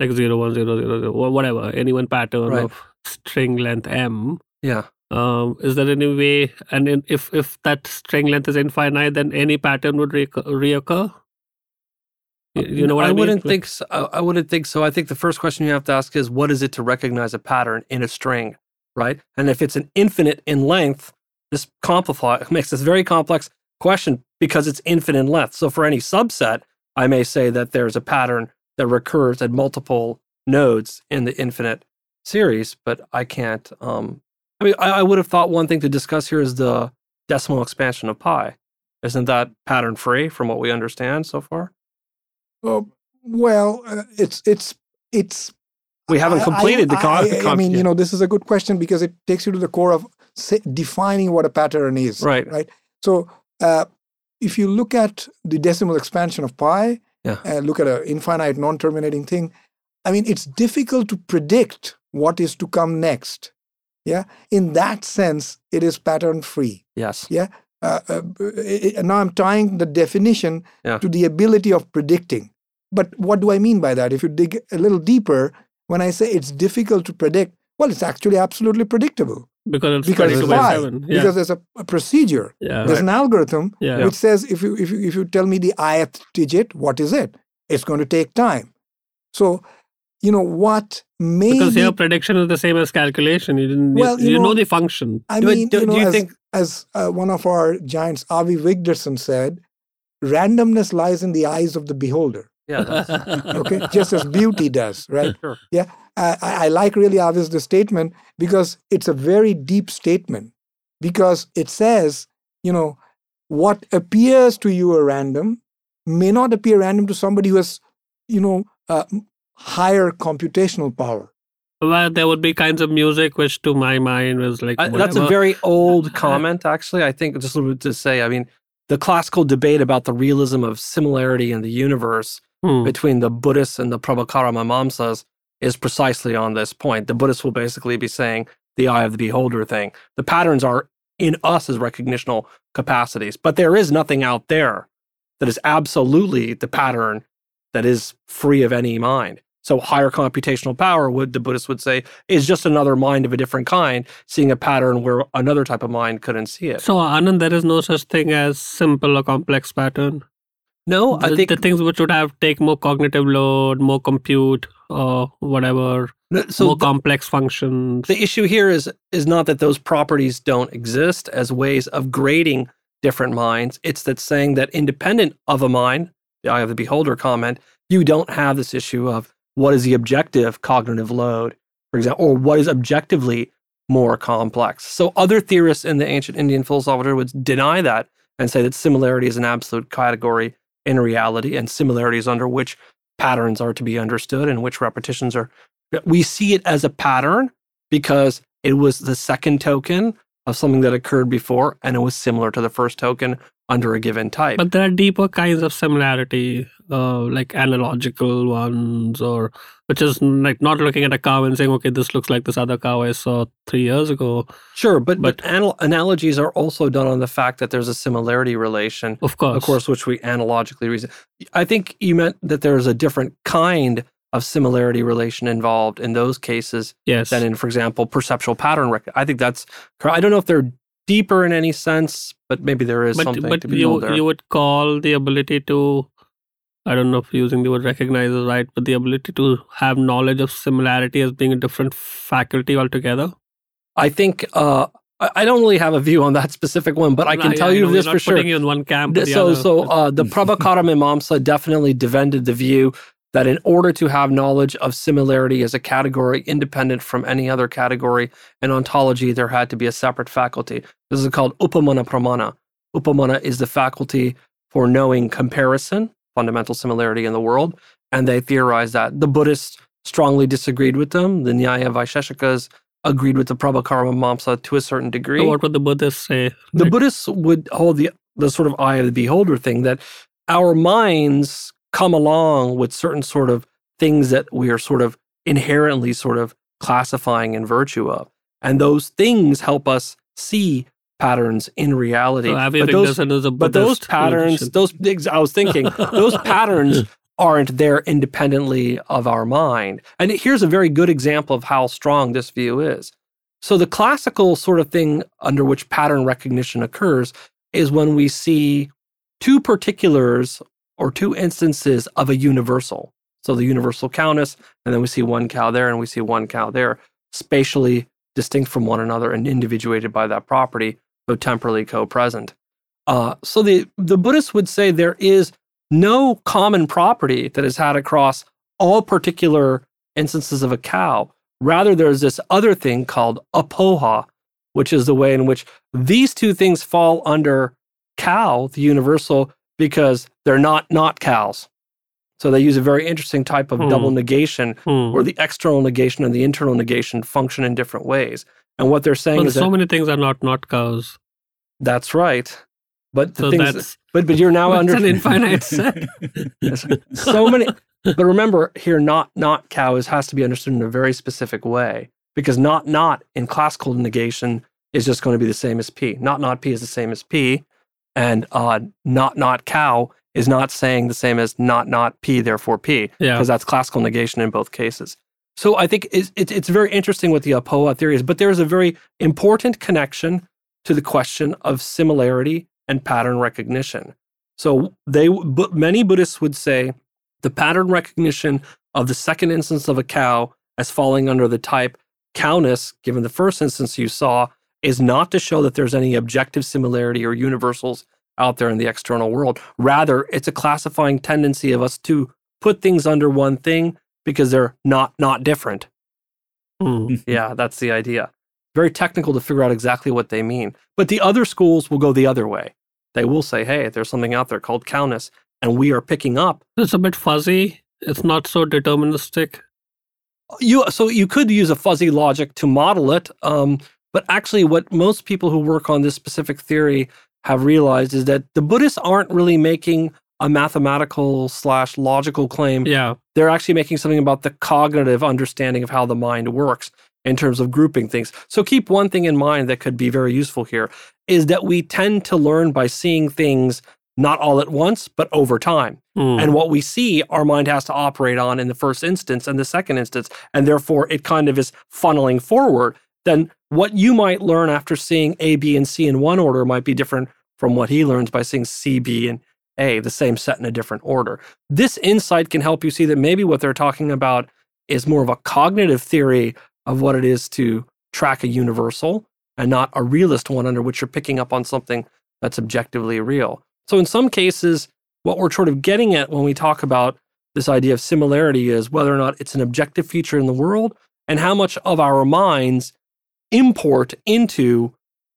like zero one zero zero zero or whatever, any one pattern Right. of string length m, yeah. um, is there any way? And in, if if that string length is infinite, then any pattern would re- reoccur. You, you know what I, mean? wouldn't think so. I I wouldn't think so. I think the first question you have to ask is what is it to recognize a pattern in a string, right? And if it's an infinite in length, this complify makes this very complex question because it's infinite in length. So for any subset, I may say that there's a pattern that recurs at multiple nodes in the infinite series, but I can't. Um, I mean, I, I would have thought one thing to discuss here is the decimal expansion of pi. Isn't that pattern free from what we understand so far? Oh, well, uh, it's it's it's. We haven't I- I- completed the con- I, I mean, you know, this is a good question because it takes you to the core of say, defining what a pattern is. Right. Right. So, uh, if you look at the decimal expansion of pi, Yeah. and look at an infinite, non-terminating thing, I mean, it's difficult to predict what is to come next. Yeah. In that sense, it is pattern free. Yes. uh, uh, it- now I'm tying the definition Yeah. to the ability of predicting. But what do I mean by that? If you dig a little deeper, when I say it's difficult to predict, well, it's actually absolutely predictable because it's because it's 22 by 7. Yeah. Because there's a, a procedure, yeah. there's an algorithm yeah. which says if you if you if you tell me the ith digit, what is it? It's going to take time. So, you know what may Because your prediction is the same as calculation. You didn't. Well, you, you know, know- the function. I Do- mean, do- you know, do you as, think- as uh, one of our giants, Avi Wigderson said, randomness lies in the eyes of the beholder. Yeah. Okay, just as beauty does, right? sure. Uh, I, I like really Avi's the statement because it's a very deep statement. Because it says, you know, what appears to you a random may not appear random to somebody who has, you know, uh, higher computational power. Well, there would be kinds of music which, to my mind, was like I, that's a very old comment, actually. I think just a little bit to say. I mean, the classical debate about the realism of similarity in the universe Hmm. between the Buddhists and the Prabhakara Mimamsas, is precisely on this point. The Buddhists will basically be saying the eye of the beholder thing. The patterns are in us as recognitional capacities, but there is nothing out there that is absolutely the pattern that is free of any mind. So higher computational power would the Buddhists would say is just another mind of a different kind, seeing a pattern where another type of mind couldn't see it. So, Anand, there is no such thing as simple or complex pattern. No, I the, think the things which would have take more cognitive load, more compute, or whatever, so more the- complex functions. The issue here is is not that those properties don't exist as ways of grading different minds. It's that saying that independent of a mind, the eye of the beholder comment, you don't have this issue of what is the objective cognitive load, for example, or what is objectively more complex. So other theorists in the ancient Indian philosopher would deny that and say that similarity is an absolute category in reality and similarities under which patterns are to be understood and which repetitions are we see it as a pattern because it was the second token of something that occurred before and it was similar to the first token under a given type. But there are deeper kinds of similarity, uh, like analogical ones, or which is like not looking at a cow and saying, "Okay, this looks like this other cow I saw three years ago." sure, but but, but- anal- analogies are also done on the fact that there's a similarity relation, Of course, of course, which we analogically reason. I think you meant that there's a different kind of similarity relation involved in those cases yes. than in, for example, perceptual pattern. I think that's. I don't know if they're deeper in any sense, but maybe there is but something but to be you there. you would call the ability to, I don't know if using the word recognize is right, but the ability to have knowledge of similarity as being a different faculty altogether. I think uh, I don't really have a view on that specific one, but I can Yeah, tell yeah, you this we're for not sure. Putting you in one camp. or the So, other. so uh, the Prabhakara Mimamsa definitely defended the view that in order to have knowledge of similarity as a category independent from any other category in ontology, there had to be a separate faculty. This is called Upamana Pramana. Upamana is the faculty for knowing comparison, fundamental similarity in the world, and they theorized that. The Buddhists strongly disagreed with them. The Nyaya Vaisheshikas agreed with the Prabhakara Mimamsa to a certain degree. So what would the Buddhists say? The Buddhists would hold the the sort of eye of the beholder thing that our minds come along with certain sort of things that we are sort of inherently sort of classifying in virtue of. And those things help us see patterns in reality. so but those, this as a but those patterns, position? those I was thinking, those patterns aren't there independently of our mind. And here's a very good example of how strong this view is. So the classical sort of thing under which pattern recognition occurs is when we see two particulars or two instances of a universal. So the universal cowness, and then we see one cow there and we see one cow there, spatially distinct from one another and individuated by that property, though temporally co-present. Uh, so the the Buddhists would say there is no common property that is had across all particular instances of a cow. Rather, there's this other thing called apoha, which is the way in which these two things fall under cow, the universal, because they're not not cows. So they use a very interesting type of Hmm. double negation Hmm. where the external negation and the internal negation function in different ways. And what they're saying Well, is so that many things are not not cows. that's right. But the So things, that's, but but you're now under an infinite set. So many but remember here not not cow is has to be understood in a very specific way because not not in classical negation is just going to be the same as p not not p is the same as p and uh not not cow is not saying the same as not not p therefore p Yeah. because that's classical negation in both cases so i think it's, it's, it's very interesting what the apoha theory is but there is a very important connection to the question of similarity and pattern recognition so they but many buddhists would say the pattern recognition of the second instance of a cow as falling under the type cowness, given the first instance you saw, is not to show that there's any objective similarity or universals out there in the external world. Rather, it's a classifying tendency of us to put things under one thing because they're not not different. Hmm. Yeah, that's the idea. Very technical to figure out exactly what they mean. But the other schools will go the other way. They will say, hey, there's something out there called cowness, and we are picking up It's a bit fuzzy. It's not so deterministic. you so you could use a fuzzy logic to model it um, but actually what most people who work on this specific theory have realized is that the buddhists aren't really making a mathematical slash logical claim Yeah. they're actually making something about the cognitive understanding of how the mind works in terms of grouping things so keep one thing in mind that could be very useful here is that we tend to learn by seeing things not all at once but over time Hmm. and what we see, our mind has to operate on in the first instance and the second instance. And therefore, it kind of is funneling forward. Then what you might learn after seeing A, B, and C in one order might be different from what he learns by seeing C, B, and A, the same set in a different order. This insight can help you see that maybe what they're talking about is more of a cognitive theory of what it is to track a universal and not a realist one under which you're picking up on something that's objectively real. So in some cases, what we're sort of getting at when we talk about this idea of similarity is whether or not it's an objective feature in the world and how much of our minds import into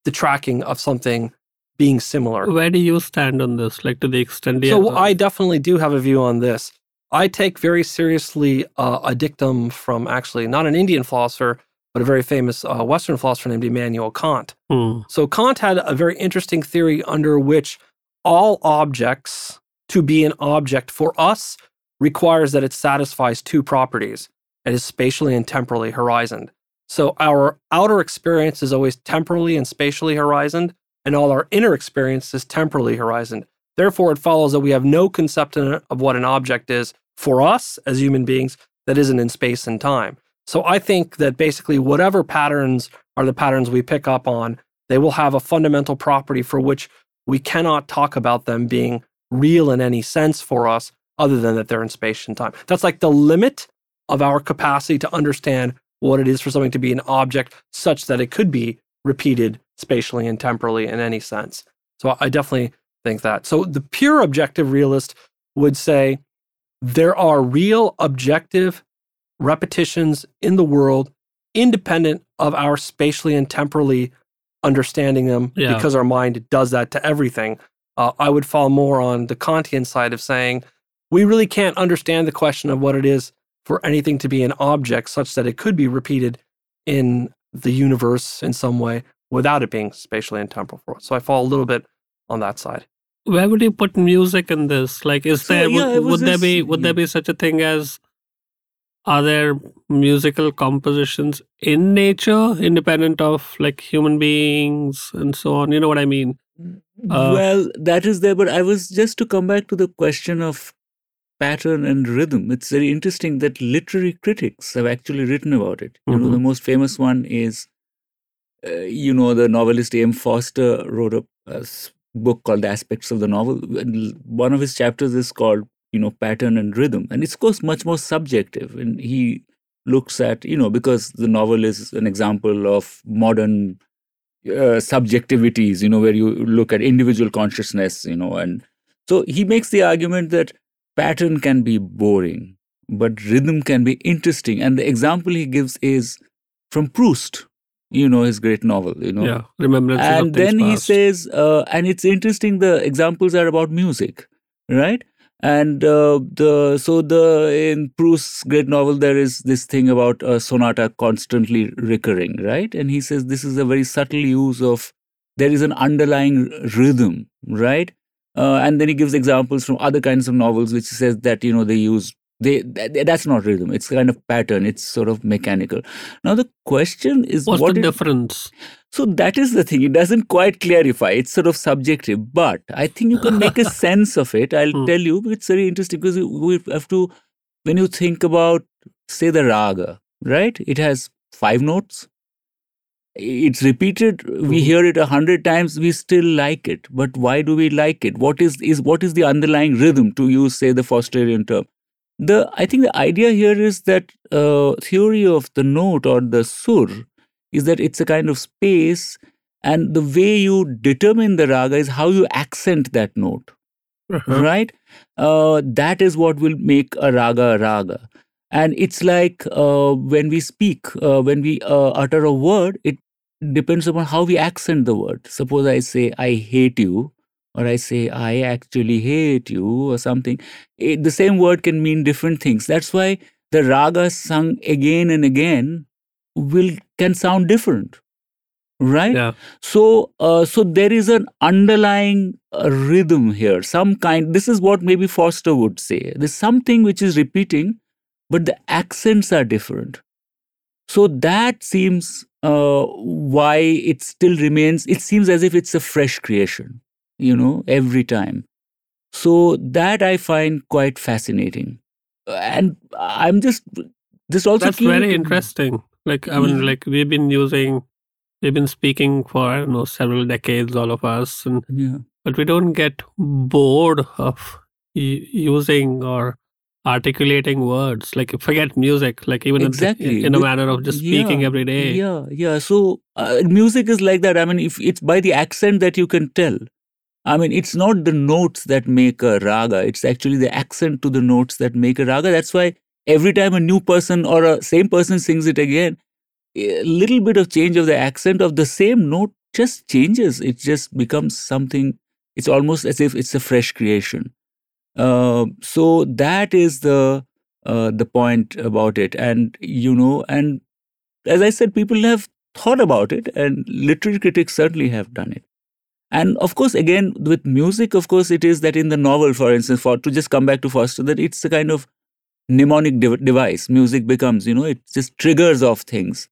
the tracking of something being similar. Where do you stand on this? Like to the extent So I definitely do have a view on this. I take very seriously uh, a dictum from actually not an Indian philosopher, but a very famous uh, Western philosopher named Immanuel Kant. Hmm. So Kant had a very interesting theory under which all objects to be an object for us requires that it satisfies two properties. It is spatially and temporally horizoned. So our outer experience is always temporally and spatially horizoned, and all our inner experience is temporally horizoned. Therefore, it follows that we have no conception of what an object is for us as human beings that isn't in space and time. So I think that basically whatever patterns are the patterns we pick up on, they will have a fundamental property for which we cannot talk about them being real in any sense for us other than that they're in space and time. That's like the limit of our capacity to understand what it is for something to be an object such that it could be repeated spatially and temporally in any sense. So I definitely think that. So the pure objective realist would say there are real objective repetitions in the world independent of our spatially and temporally understanding them Yeah. because our mind does that to everything. Uh, I would fall more on the Kantian side of saying we really can't understand the question of what it is for anything to be an object such that it could be repeated in the universe in some way without it being spatially and temporal for us. So I fall a little bit on that side. Where would you put music in this? Like, is So, there yeah, it would, was would there be would there be such a thing as are there musical compositions in nature independent of like human beings and so on? You know what I mean? Uh, well, that is there, but I was just to come back to the question of pattern and rhythm. It's very interesting that literary critics have actually written about it. You know, Mhm. the most famous one is, uh, you know, the novelist E.M. Forster wrote a book called The Aspects of the Novel. And One of his chapters is called, you know, pattern and rhythm, and it's of course much more subjective. And he looks at, you know, because the novel is an example of modern uh, subjectivities, you know, where you look at individual consciousness, you know, and so he makes the argument that pattern can be boring, but rhythm can be interesting. And the example he gives is from Proust, you know, his great novel, you know. Yeah, remembrances And of things then he says, uh, and it's interesting, the examples are about music, right? And uh, the so the in Proust's great novel there is this thing about a sonata constantly recurring, right? And he says this is a very subtle use of there is an underlying rhythm, right? Uh, and then he gives examples from other kinds of novels, which says that you know they use they that, that's not rhythm; it's kind of pattern. It's sort of mechanical. Now the question is, What's what the it- difference? so that is the thing. It doesn't quite clarify. It's sort of subjective, but I think you can make a sense of it. I'll Hmm. tell you. It's very interesting because you- we have to, when you think about, say, the raga, right? It has five notes. It's repeated. We Mhm. hear it a hundred times. We still like it. But why do we like it? What is is what is the underlying rhythm? To use, say, the Forsterian term. The I think the idea here is that uh, theory of the note or the sur is that it's a kind of space and the way you determine the raga is how you accent that note Uh-huh. right uh, that is what will make a raga a raga and it's like uh, when we speak uh, when we uh, utter a word it depends upon how we accent the word. Suppose i say i hate you or i say i actually hate you or something. It, the same word can mean different things. That's why the raga sung again and again will can sound different right? Yeah. so uh, so there is an underlying uh, rhythm here. Some kind this is what maybe Forster would say. There's something which is repeating but the accents are different. So that seems uh, why it still remains it seems as if it's a fresh creation you know every time so that i find quite fascinating and i'm just this also That's very to- interesting. Like I mean, Yeah. like we've been using, we've been speaking for I don't know several decades, all of us, and yeah but we don't get bored of using or articulating words. Like forget music. Like even in- Exactly. in, a manner of just speaking yeah, every day. Yeah, yeah. So uh, music is like that. I mean, if it's by the accent that you can tell. I mean, it's not the notes that make a raga. It's actually the accent to the notes that make a raga. That's why every time a new person or a same person sings it again, a little bit of change of the accent of the same note just changes. It just becomes something. It's almost as if it's a fresh creation. Uh, so that is the uh, the point about it, and you know, and as I said, people have thought about it, and literary critics certainly have done it. And of course, again, with music, of course, it is that in the novel, for instance, for to just come back to Forster, that it's a kind of mnemonic dev- device. Music becomes, you know, it just triggers off things.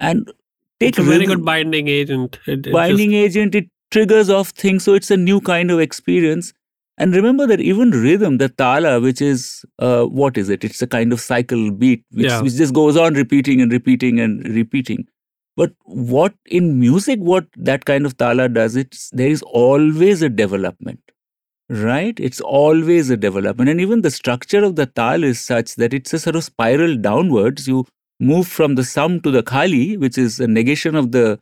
And take It's a very rhythm- good binding agent. It, it binding just, agent it triggers off things so it's a new kind of experience and remember that even rhythm the tala which is uh, what is it? It's a kind of cycle beat which, Yeah. which just goes on repeating and repeating and repeating. But what in music what that kind of tala does it's there is always a development right? It's always a development. And even the structure of the tal is such that it's a sort of spiral downwards. You move from the sam to the khali which is a negation of the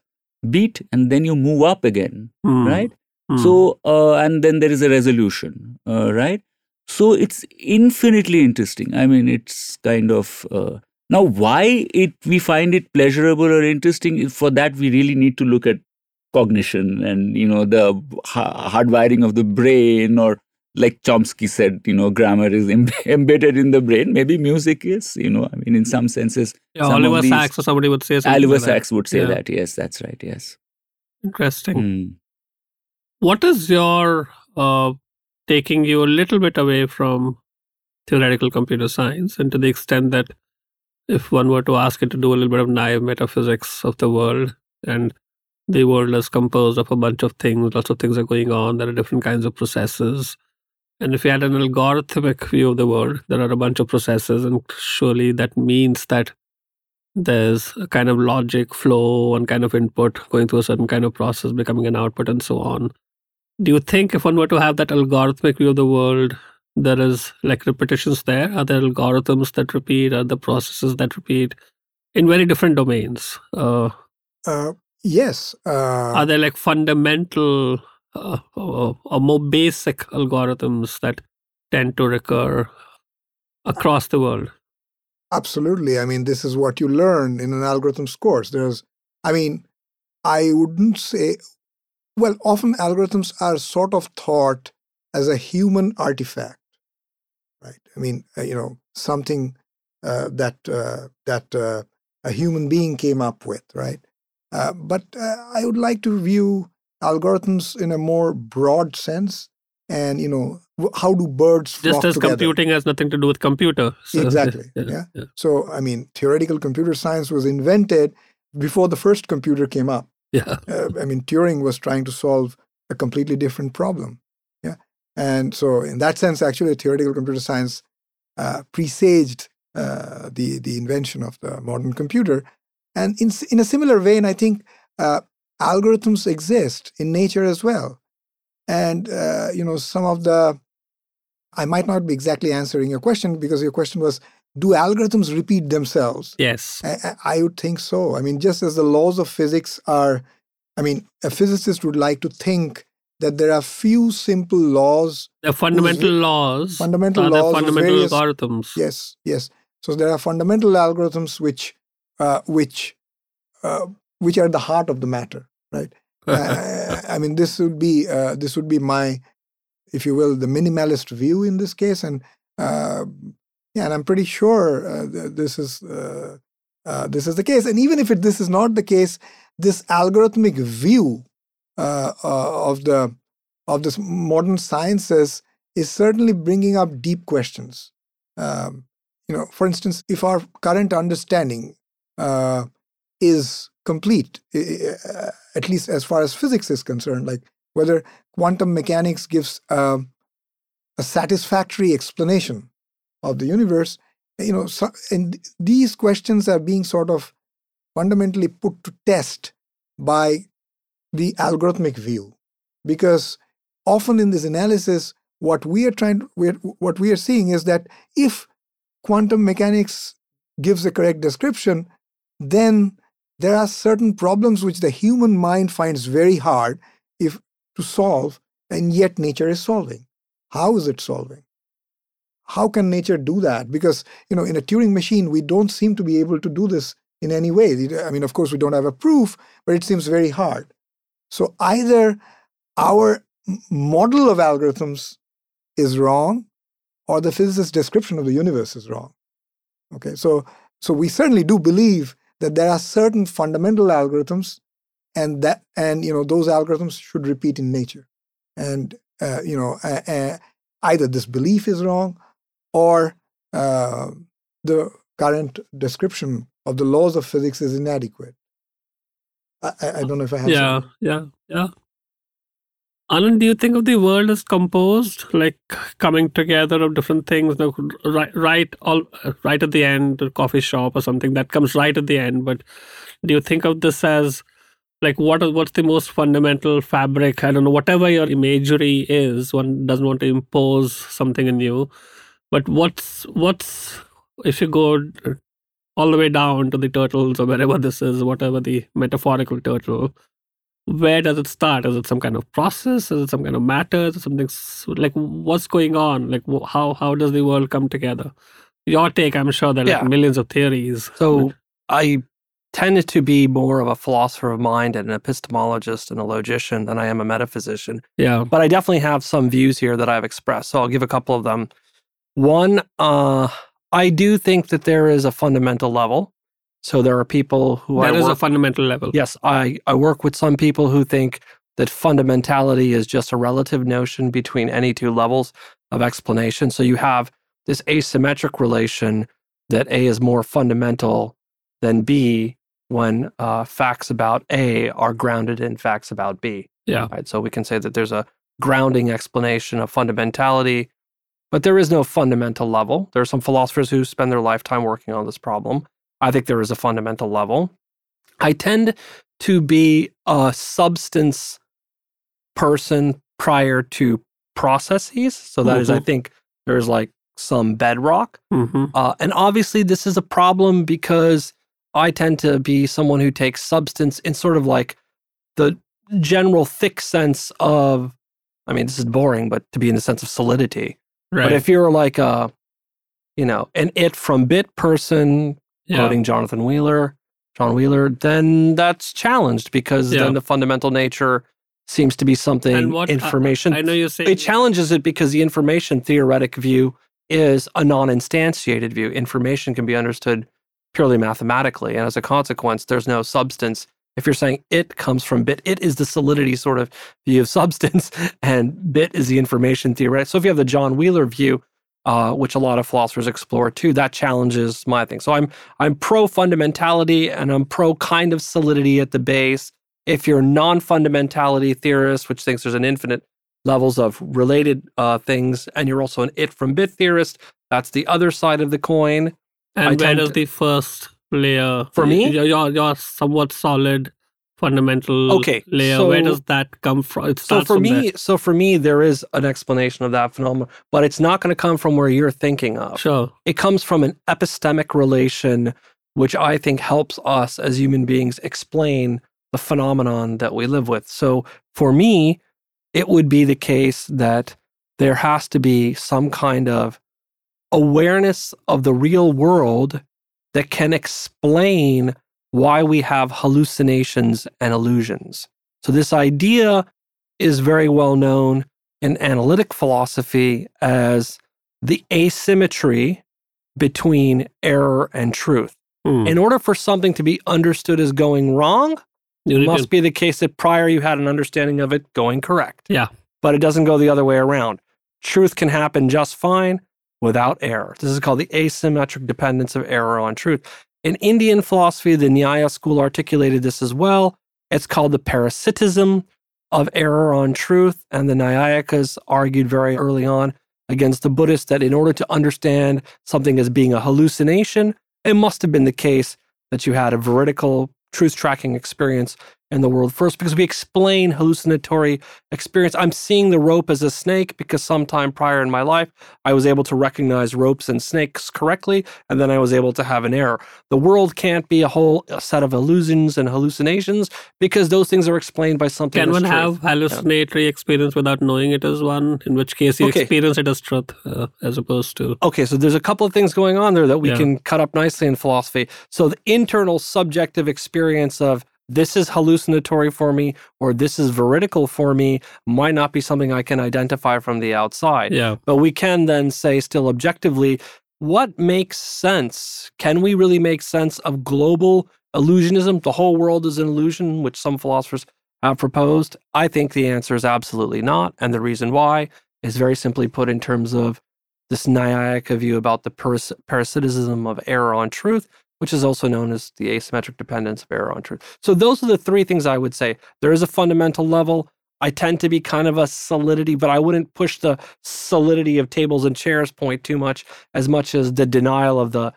beat and then you move up again Hmm, right hmm. so uh, and then there is a resolution uh, right so it's infinitely interesting i mean it's kind of uh, now why it we find it pleasurable or interesting for that we really need to look at cognition and you know the ha- hardwiring of the brain or like Chomsky said, you know, grammar is Im- embedded in the brain. Maybe music is, you know, I mean, in some senses. Yeah, some Oliver these- Sacks or somebody would say something. Oliver like. Sacks would say Yeah. that. Yes, that's right. Yes. Interesting. Mm. What is your uh, taking you a little bit away from theoretical computer science, and to the extent that if one were to ask it to do a little bit of naive metaphysics of the world, and the world is composed of a bunch of things, lots of things are going on, there are different kinds of processes. And if you had an algorithmic view of the world, there are a bunch of processes, and surely that means that there's a kind of logic flow, one kind of input going through a certain kind of process, becoming an output, and so on. Do you think if one were to have that algorithmic view of the world, there is like repetitions there? Are there algorithms that repeat? Are there processes that repeat in very different domains? Uh, Uh, yes. Uh, are there like fundamental uh, or, or more basic algorithms that tend to recur across the world? Absolutely. I mean, this is what you learn in an algorithms course. There's, I mean, I wouldn't say, well, often algorithms are sort of thought as a human artifact, right? I mean, uh, you know, something uh, that uh, that uh, a human being came up with, right? Uh, but uh, I would like to view algorithms in a more broad sense, and you know, how do birds flock Just as together? computing has nothing to do with computer. So, Exactly, yeah. yeah. So, I mean, theoretical computer science was invented before the first computer came up. yeah. Uh, I mean, Turing was trying to solve a completely different problem. Yeah. And so, in that sense, actually, theoretical computer science uh, presaged uh, the, the invention of the modern computer. And in, in a similar vein, I think uh, algorithms exist in nature as well. And, uh, you know, some of the, I might not be exactly answering your question because your question was do algorithms repeat themselves? Yes. I, I would think so. I mean, just as the laws of physics are, I mean, a physicist would like to think that there are few simple laws. The fundamental laws. Fundamental laws whose fundamental various- algorithms. Yes, yes. So there are fundamental algorithms which, uh, which, uh, which are the heart of the matter, right? uh, I mean, this would be uh, this would be my, if you will, the minimalist view in this case, and uh, yeah, and I'm pretty sure uh, th- this is uh, uh, this is the case. And even if it, this is not the case, this algorithmic view uh, uh, of the of this modern sciences is certainly bringing up deep questions. Um, you know, for instance, if our current understanding uh, is complete, at least as far as physics is concerned, like whether quantum mechanics gives um, a satisfactory explanation of the universe, you know, so, and these questions are being sort of fundamentally put to test by the algorithmic view, because often in this analysis, what we are trying, to, we're, what we are seeing is that if quantum mechanics gives a correct description, then there are certain problems which the human mind finds very hard if to solve, and yet nature is solving. How is it solving? How can nature do that? Because you know, in a Turing machine, we don't seem to be able to do this in any way. I mean, of course, we don't have a proof, but it seems very hard. So either our model of algorithms is wrong, or the physicist's description of the universe is wrong. Okay, so so we certainly do believe that there are certain fundamental algorithms, and that and you know those algorithms should repeat in nature, and uh, you know uh, uh, either this belief is wrong, or uh, the current description of the laws of physics is inadequate. I, I don't know if I have. yeah, yeah, yeah. Anand, do you think of the world as composed, like coming together of different things, like right, right, all, right at the end, a coffee shop or something that comes right at the end? But do you think of this as like what? What's the most fundamental fabric? I don't know. Whatever your imagery is, one doesn't want to impose something in you. But what's what's if you go all the way down to the turtles or wherever this is, whatever the metaphorical turtle, where does it start? Is it some kind of process? Is it some kind of matter? Is it something like what's going on? Like how how does the world come together? Your take, I'm sure there are like millions of theories. So I tend to be more of a philosopher of mind and an epistemologist and a logician than I am a metaphysician. Yeah. But I definitely have some views here that I've expressed. So I'll give a couple of them. One, uh, I do think that there is a fundamental level. So there are people who That I is work a fundamental level. Yes, I, I work with some people who think that fundamentality is just a relative notion between any two levels of explanation. So you have this asymmetric relation that A is more fundamental than B when uh, facts about A are grounded in facts about B. Yeah. Right? So we can say that there's a grounding explanation of fundamentality, but there is no fundamental level. There are some philosophers who spend their lifetime working on this problem. I think there is a fundamental level. I tend to be a substance person prior to processes. So that is, I Mhm. think there's like some bedrock. hmm Uh, and obviously, this is a problem because I tend to be someone who takes substance in sort of like the general thick sense of, I mean, this is boring, but to be in the sense of solidity. Right. But if you're like a, you know, an it from bit person, yeah. quoting Jonathan Wheeler, John Wheeler, then that's challenged because Yeah. then the fundamental nature seems to be something what- I- information. I know you're saying it challenges it because the information theoretic view is a non-instantiated view. Information can be understood purely mathematically, and as a consequence, there's no substance. If you're saying it comes from bit, it is the solidity sort of view of substance, and bit is the information theoretic. So if you have the John Wheeler view, uh, which a lot of philosophers explore too, that challenges my thing. So I'm I'm pro fundamentality and I'm pro kind of solidity at the base. If you're a non-fundamentality theorist, which thinks there's an infinite levels of related uh, things, and you're also an it from bit theorist. That's the other side of the coin. I and where does to- the first layer For me? your, your, your somewhat solid fundamental Okay, layer where does that come from it So for from me, there. so for me, there is an explanation of that phenomenon, but it's not going to come from where you're thinking of. sure It comes from an epistemic relation, which I think helps us as human beings explain the phenomenon that we live with. So for me, it would be the case that there has to be some kind of awareness of the real world that can explain why we have hallucinations and illusions. So, this idea is very well known in analytic philosophy as the asymmetry between error and truth. Hmm. In order for something to be understood as going wrong, it must be the case that prior you had an understanding of it going correct. Yeah. But it doesn't go the other way around. Truth can happen just fine without error. This is called the asymmetric dependence of error on truth. In Indian philosophy, the Nyaya school articulated this as well. It's called the parasitism of error on truth. And the Nyayikas argued very early on against the Buddhists that in order to understand something as being a hallucination, it must have been the case that you had a veridical truth tracking experience in the world first because we explain hallucinatory experience. I'm seeing the rope as a snake because sometime prior in my life, I was able to recognize ropes and snakes correctly, and then I was able to have an error. The world can't be a whole set of illusions and hallucinations because those things are explained by something. can one have hallucinatory experience without knowing it as one in which case you Okay. experience it as truth uh, as opposed to Okay, so there's a couple of things going on there that we Yeah. can cut up nicely in philosophy. So the internal subjective experience of this is hallucinatory for me or this is veridical for me might not be something I can identify from the outside. yeah But we can then say still objectively, what makes sense? Can we really make sense of global illusionism? The whole world is an illusion, which some philosophers have proposed. I think the answer is absolutely not. And the reason why is very simply put in terms of this Nyayika view about the paras- parasitism of error on truth, which is also known as the asymmetric dependence of error on truth. So those are the three things I would say. There is a fundamental level. I tend to be kind of a solidity, but I wouldn't push the solidity of tables and chairs point too much as much as the denial of the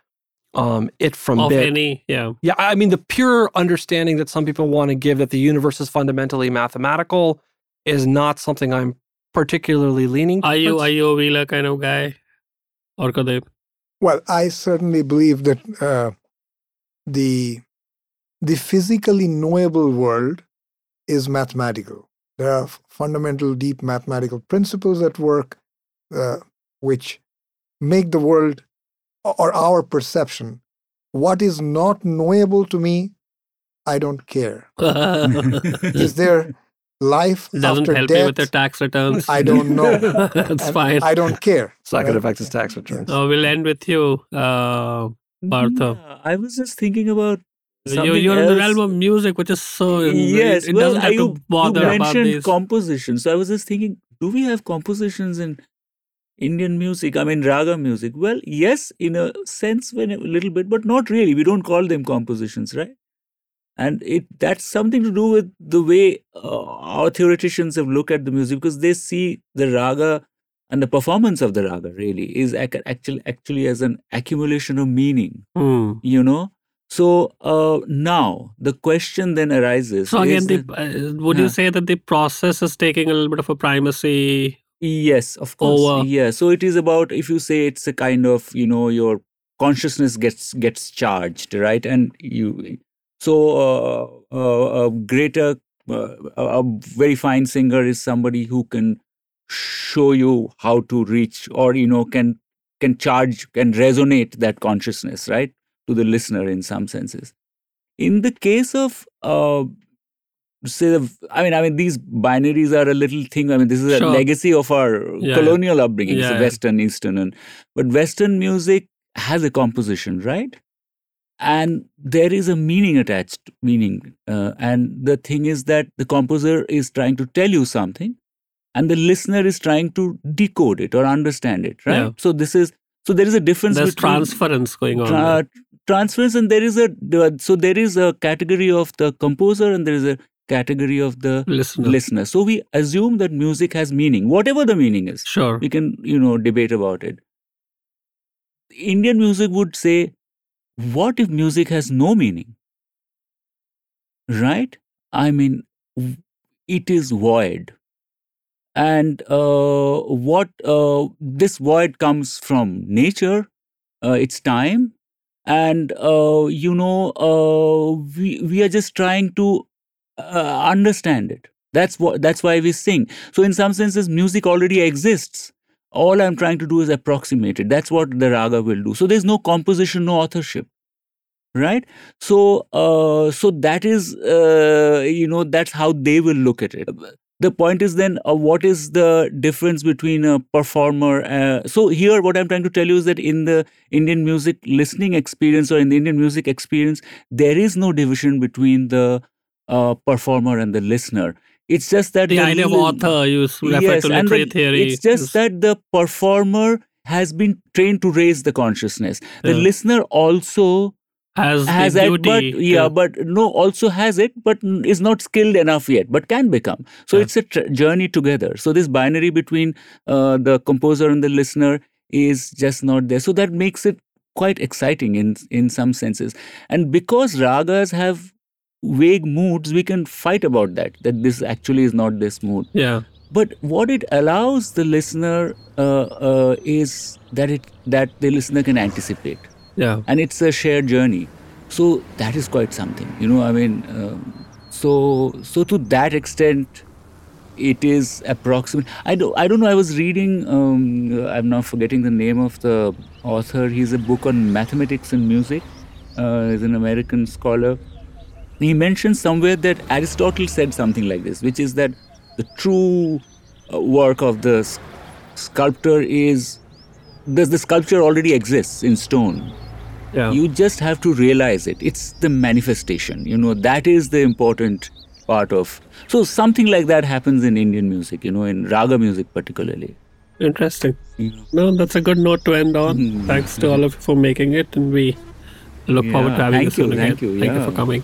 um it from of bit. any yeah Yeah, I mean the pure understanding that some people want to give that the universe is fundamentally mathematical is not something I'm particularly leaning are you towards. are you a wheeler kind of guy or Kadev? Well, I certainly believe that uh, the the physically knowable world is mathematical. There are fundamental, deep mathematical principles at work uh, which make the world or our perception. What is not knowable to me I don't care. Is there life it Doesn't after help death? you with your tax returns. I don't know. That's And fine. I don't care. It's not going to affect his tax returns. Uh, we'll end with you, uh, Partho. Yeah, I was just thinking about You, something you're in the else. realm of music, which is so. yes, it, it well, doesn't have you, to bother you about mentioned these. composition, so I was just thinking, do we have compositions in Indian music? I mean, raga music. Well, yes, in a sense, when a little bit, but not really. We don't call them compositions, right? And it that's something to do with the way uh, our theoreticians have looked at the music because they see the raga and the performance of the raga really is ac- actually actually as an accumulation of meaning Hmm. you know so uh, now the question then arises So again, the, that- uh, would Huh. you say that the process is taking a little bit of a primacy? yes of course over- yeah so it is about if you say it's a kind of you know your consciousness gets gets charged right and you so uh, uh, a greater uh, a very fine singer is somebody who can show you how to reach or you know can can charge can resonate that consciousness right to the listener in some senses in the case of uh, say the, i mean i mean these binaries are a little thing i mean this is a legacy of our Yeah. colonial upbringing yeah. western eastern and but western music has a composition right and there is a meaning attached meaning uh, and the thing is that the composer is trying to tell you something and the listener is trying to decode it or understand it right Yeah. so this is so there is a difference There's between transference going on. tra- transference and there is a so there is a category of the composer and there is a category of the Listener. listener so we assume that music has meaning whatever the meaning is Sure. we can you know debate about it indian music would say what if music has no meaning right i mean it is void and uh, what uh, this void comes from nature uh, it's time. And uh, you know uh, we we are just trying to uh, understand it. That's what that's why we sing. So in some senses music already exists. All i'm trying to do is approximate it. That's what the raga will do. So there's no composition no authorship right? So uh, so that is uh, you know that's how they will look at it the point is then uh, what is the difference between a performer uh, so here what i'm trying to tell you is that in the indian music listening experience or in the indian music experience there is no division between the uh, performer and the listener it's just that The idea of author, you refer yes, to literary the- theory. it's just that the performer has been trained to raise the consciousness the Yeah. listener also has, has it, but yeah, to- but no, also has it, but is not skilled enough yet, but can become. So Yeah. it's a tr- journey together. So this binary between uh, the composer and the listener is just not there. So that makes it quite exciting in in some senses. And because ragas have vague moods, we can fight about that. That this actually is not this mood. yeah. But what it allows the listener uh, uh, is that it that the listener can anticipate Yeah. and it's a shared journey. So that is quite something you know i mean um, so so to that extent it is approximate. I don't i don't know i was reading um, i'm now forgetting the name of the author. He's a book on mathematics and music. Uh, he's an american scholar. He mentioned somewhere that aristotle said something like this which is that the true uh, work of the sculptor is the, the sculpture already exists in stone Yeah. you just have to realize it it's the manifestation you know that is the important part of so something like that happens in indian music you know in raga music particularly Interesting. No, that's a good note to end on. Mhm. Thanks to all of you for making it, and we look forward to having you thank you, soon thank again. you, Thank you for coming.